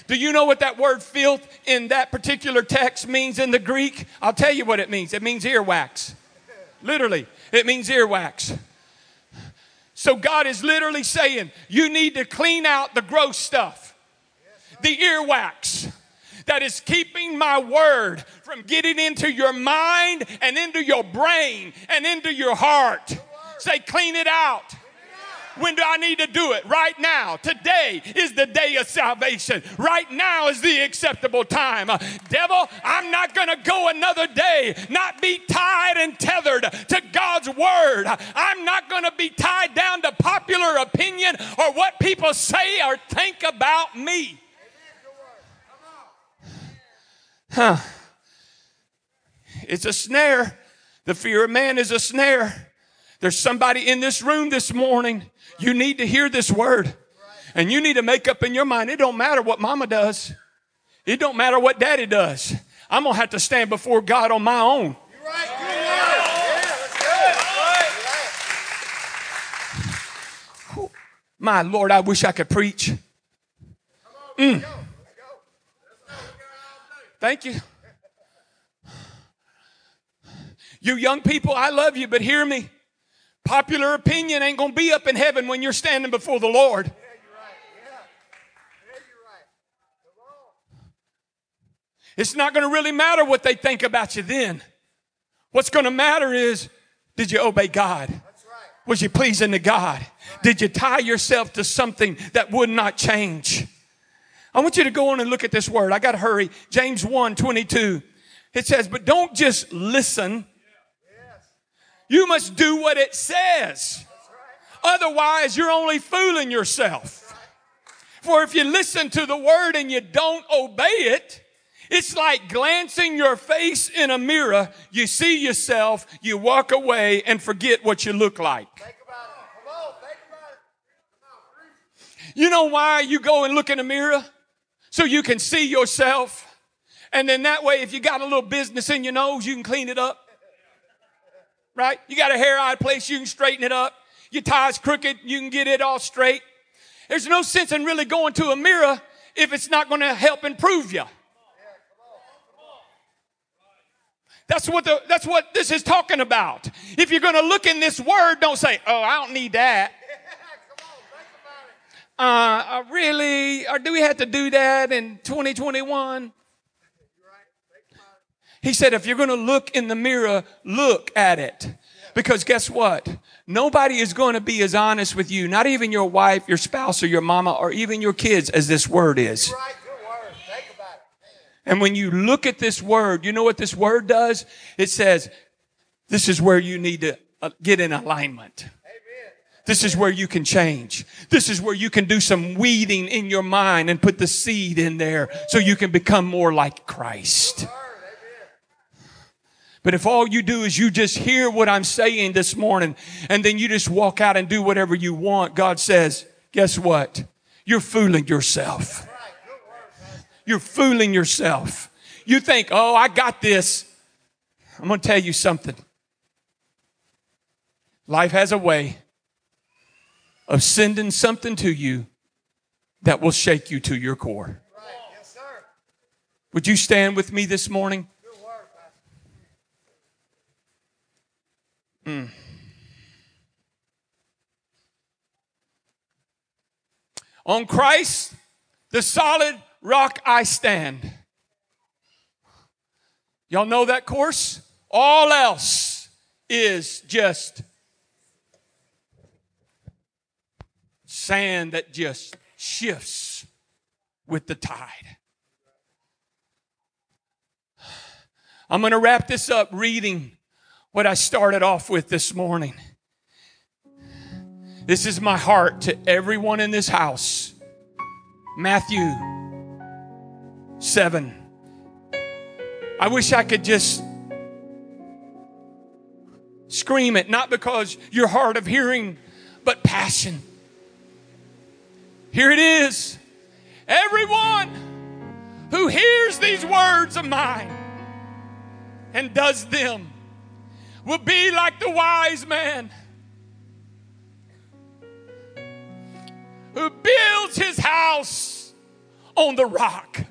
Do you know what that word filth in that particular text means in the Greek? I'll tell you what it means. It means earwax. Literally, it means earwax. So God is literally saying, you need to clean out the gross stuff the earwax that is keeping my word from getting into your mind and into your brain and into your heart. Say, clean it out. When do I need to do it? Right now. Today is the day of salvation. Right now is the acceptable time. Devil, I'm not going to go another day, not be tied and tethered to God's word. I'm not going to be tied down to popular opinion or what people say or think about me. Huh. It's a snare. The fear of man is a snare. There's somebody in this room this morning. You need to hear this word. And you need to make up in your mind. It don't matter what mama does. It don't matter what daddy does. I'm going to have to stand before God on my own. My Lord, I wish I could preach. Mm. Thank you. You young people, I love you, but hear me. Popular opinion ain't going to be up in heaven when you're standing before the Lord. It's not going to really matter what they think about you then. What's going to matter is did you obey God? Right. Was you pleasing to God? Did you tie yourself to something that would not change? I want you to go on and look at this word. I got to hurry. James 1 22. It says, but don't just listen. You must do what it says. Otherwise, you're only fooling yourself. For if you listen to the word and you don't obey it, it's like glancing your face in a mirror. You see yourself, you walk away and forget what you look like. You know why you go and look in a mirror? So you can see yourself. And then that way, if you got a little business in your nose, you can clean it up. Right? You got a hair out of place, you can straighten it up. Your tie's crooked, you can get it all straight. There's no sense in really going to a mirror if it's not going to help improve you. That's what the, that's what this is talking about. If you're going to look in this word, don't say, "Oh, I don't need that." Uh, uh, really? Or do we have to do that in 2021? He said, if you're going to look in the mirror, look at it. Because guess what? Nobody is going to be as honest with you, not even your wife, your spouse, or your mama, or even your kids, as this word is. And when you look at this word, you know what this word does? It says, this is where you need to uh, get in alignment. This is where you can change. This is where you can do some weeding in your mind and put the seed in there so you can become more like Christ. But if all you do is you just hear what I'm saying this morning and then you just walk out and do whatever you want, God says, guess what? You're fooling yourself. You're fooling yourself. You think, oh, I got this. I'm going to tell you something. Life has a way of sending something to you that will shake you to your core. Would you stand with me this morning? Mm. On Christ, the solid rock I stand. Y'all know that course? All else is just sand that just shifts with the tide. I'm going to wrap this up reading what I started off with this morning. This is my heart to everyone in this house. Matthew 7. I wish I could just scream it, not because you're hard of hearing, but passion. Here it is. Everyone who hears these words of mine and does them will be like the wise man who builds his house on the rock.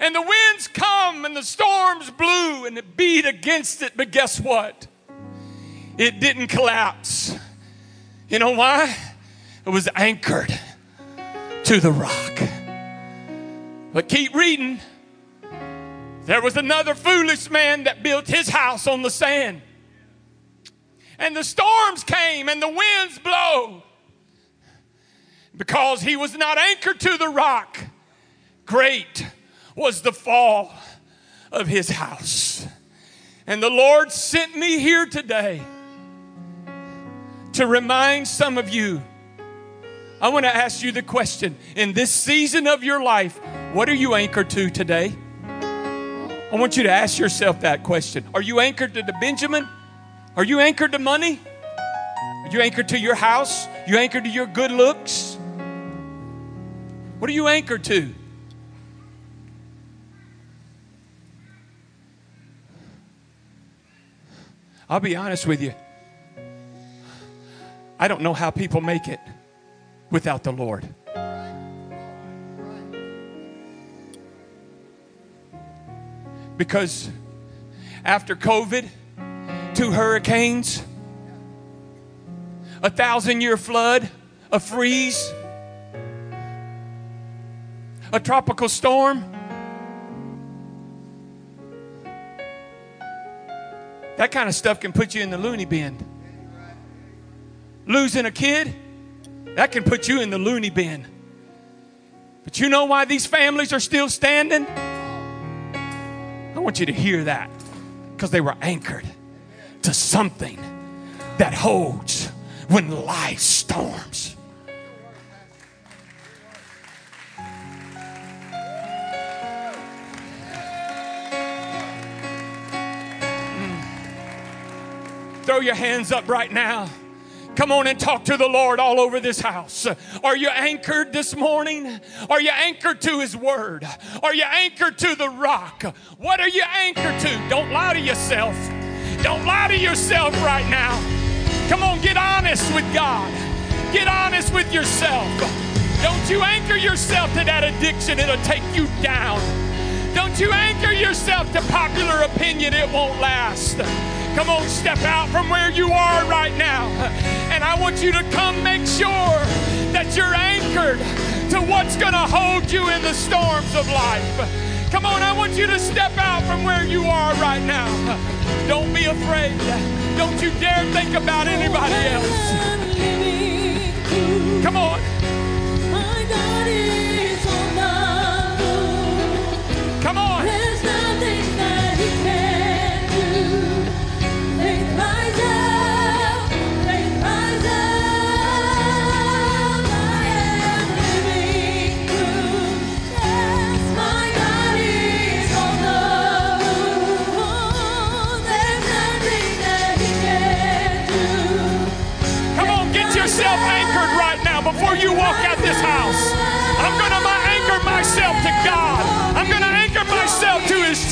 And the winds come and the storms blew and it beat against it, but guess what? It didn't collapse. You know why? It was anchored to the rock. But keep reading. There was another foolish man that built his house on the sand. And the storms came and the winds blow. Because he was not anchored to the rock, great was the fall of his house. And the Lord sent me here today to remind some of you. I want to ask you the question in this season of your life, what are you anchored to today? I want you to ask yourself that question. Are you anchored to the Benjamin? Are you anchored to money? Are you anchored to your house? You anchored to your good looks? What are you anchored to? I'll be honest with you. I don't know how people make it without the Lord. Because after COVID, two hurricanes, a thousand year flood, a freeze, a tropical storm, that kind of stuff can put you in the loony bin. Losing a kid, that can put you in the loony bin. But you know why these families are still standing? I want you to hear that because they were anchored to something that holds when life storms. Mm. Throw your hands up right now. Come on and talk to the Lord all over this house. Are you anchored this morning? Are you anchored to His Word? Are you anchored to the rock? What are you anchored to? Don't lie to yourself. Don't lie to yourself right now. Come on, get honest with God. Get honest with yourself. Don't you anchor yourself to that addiction, it'll take you down. Don't you anchor yourself to popular opinion, it won't last. Come on, step out from where you are right now. And I want you to come make sure that you're anchored to what's going to hold you in the storms of life. Come on, I want you to step out from where you are right now. Don't be afraid. Don't you dare think about anybody else. Come on.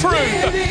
Myself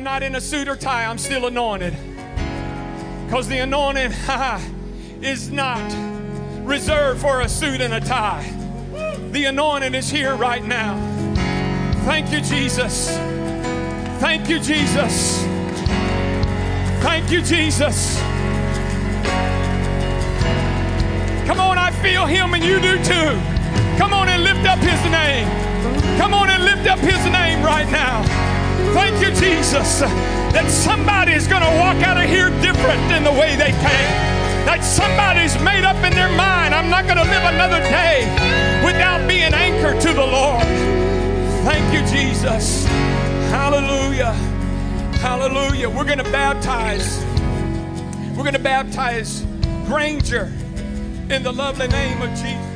I'm not in a suit or tie, I'm still anointed. Because the anointing is not reserved for a suit and a tie. The anointing is here right now. Thank you, Jesus. Thank you, Jesus. Thank you, Jesus. Come on, I feel him and you do too. Come on and lift up his name. Come on and lift up his name right now. Thank you, Jesus, that somebody is going to walk out of here different than the way they came. That somebody's made up in their mind, I'm not going to live another day without being anchored to the Lord. Thank you, Jesus. Hallelujah. Hallelujah. We're going to baptize. We're going to baptize Granger in the lovely name of Jesus.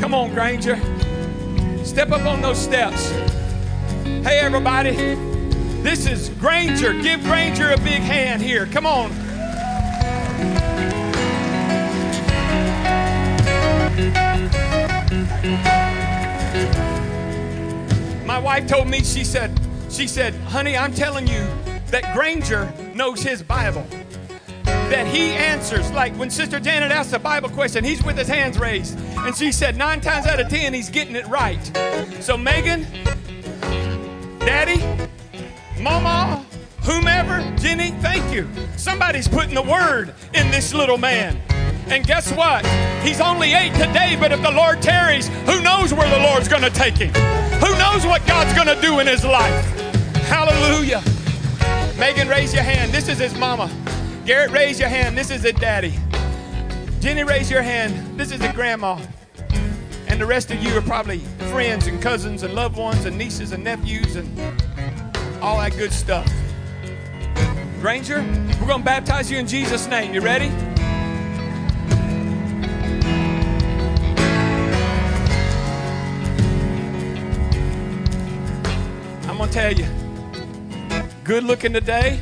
Come on, Granger. Step up on those steps. Hey, everybody. This is Granger. Give Granger a big hand here. Come on. My wife told me, she said, she said, honey, I'm telling you that Granger knows his Bible. That he answers, like when Sister Janet asked a Bible question, he's with his hands raised. And she said, nine times out of ten, he's getting it right. So, Megan, Daddy, Mama, whomever, Jenny, thank you. Somebody's putting the word in this little man. And guess what? He's only eight today, but if the Lord tarries, who knows where the Lord's going to take him? Who knows what God's going to do in his life? Hallelujah. Megan, raise your hand. This is his mama. Garrett, raise your hand. This is his daddy. Jenny, raise your hand. This is his grandma. And the rest of you are probably friends and cousins and loved ones and nieces and nephews and all that good stuff. Granger, we're going to baptize you in Jesus' name. You ready? I'm going to tell you good looking today,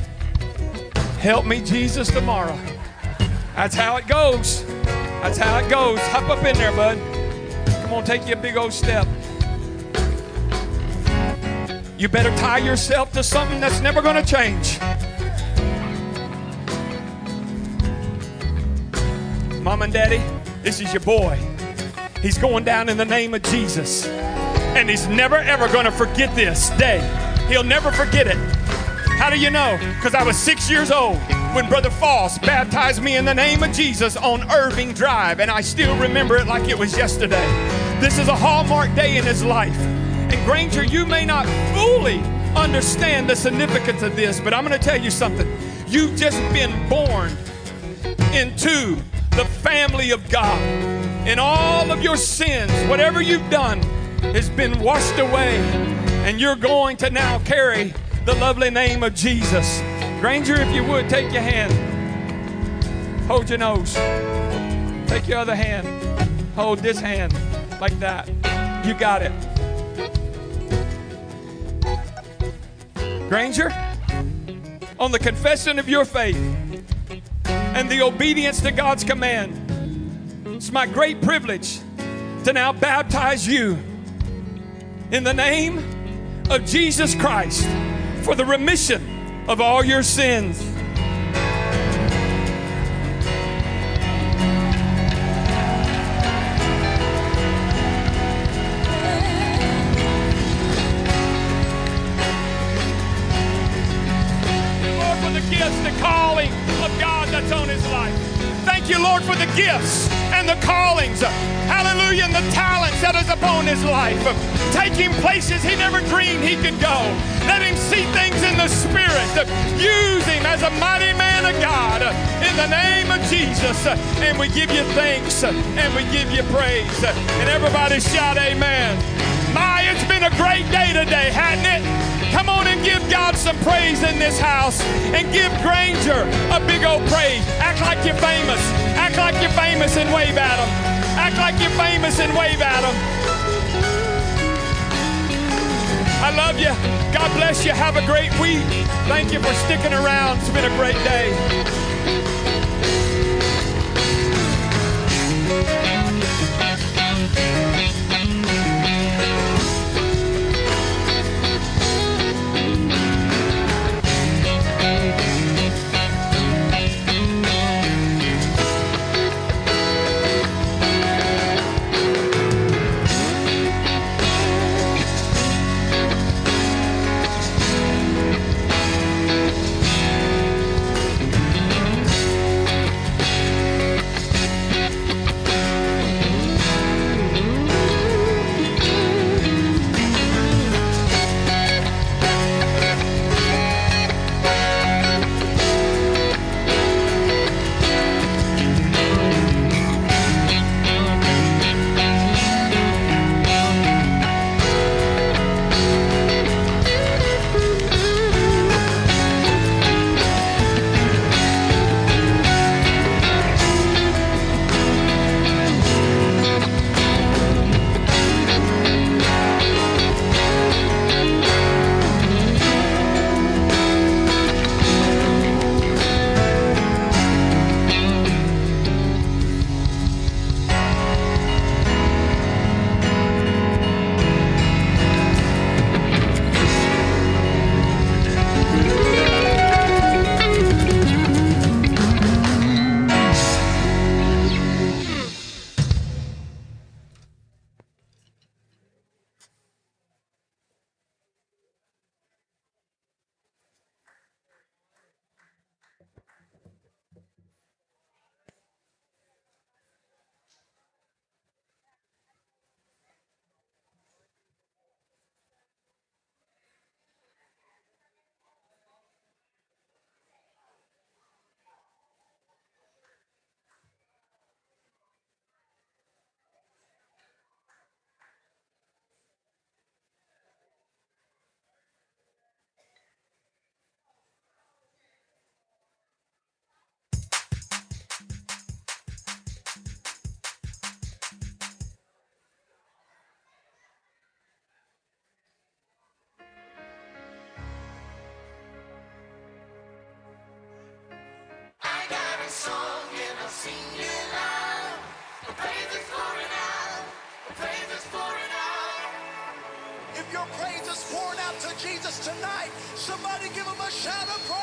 help me, Jesus, tomorrow. That's how it goes. That's how it goes. Hop up in there, bud. Come on, take you a big old step. You better tie yourself to something that's never going to change. Mom and Daddy, this is your boy. He's going down in the name of Jesus. And he's never, ever going to forget this day. He'll never forget it. How do you know? Because I was six years old when Brother Foss baptized me in the name of Jesus on Irving Drive, and I still remember it like it was yesterday. This is a hallmark day in his life. And Granger, you may not fully understand the significance of this, but I'm going to tell you something. You've just been born into the family of God. And all of your sins, whatever you've done, has been washed away. And you're going to now carry the lovely name of Jesus. Granger, if you would, take your hand. Hold your nose. Take your other hand. Hold this hand like that. You got it. Granger, on the confession of your faith and the obedience to God's command, it's my great privilege to now baptize you in the name of Jesus Christ for the remission of all your sins. Lord, for the gifts, the calling of God that's on his life. Thank you, Lord, for the gifts, the callings. Hallelujah, and the talents that is upon his life. Take him places he never dreamed he could go. Let him see things in the spirit. Use him as a mighty man of God in the name of Jesus. And we give you thanks and we give you praise. And everybody shout, Amen. My, it's been a great day today, hadn't it? Come on and give God some praise in this house and give Granger a big old praise. Act like you're famous. Act like you're famous and wave at him. Act like you're famous and wave at them. I love you. God bless you. Have a great week. Thank you for sticking around. It's been a great day. Praise is pouring out to Jesus tonight, somebody give him a shout of praise.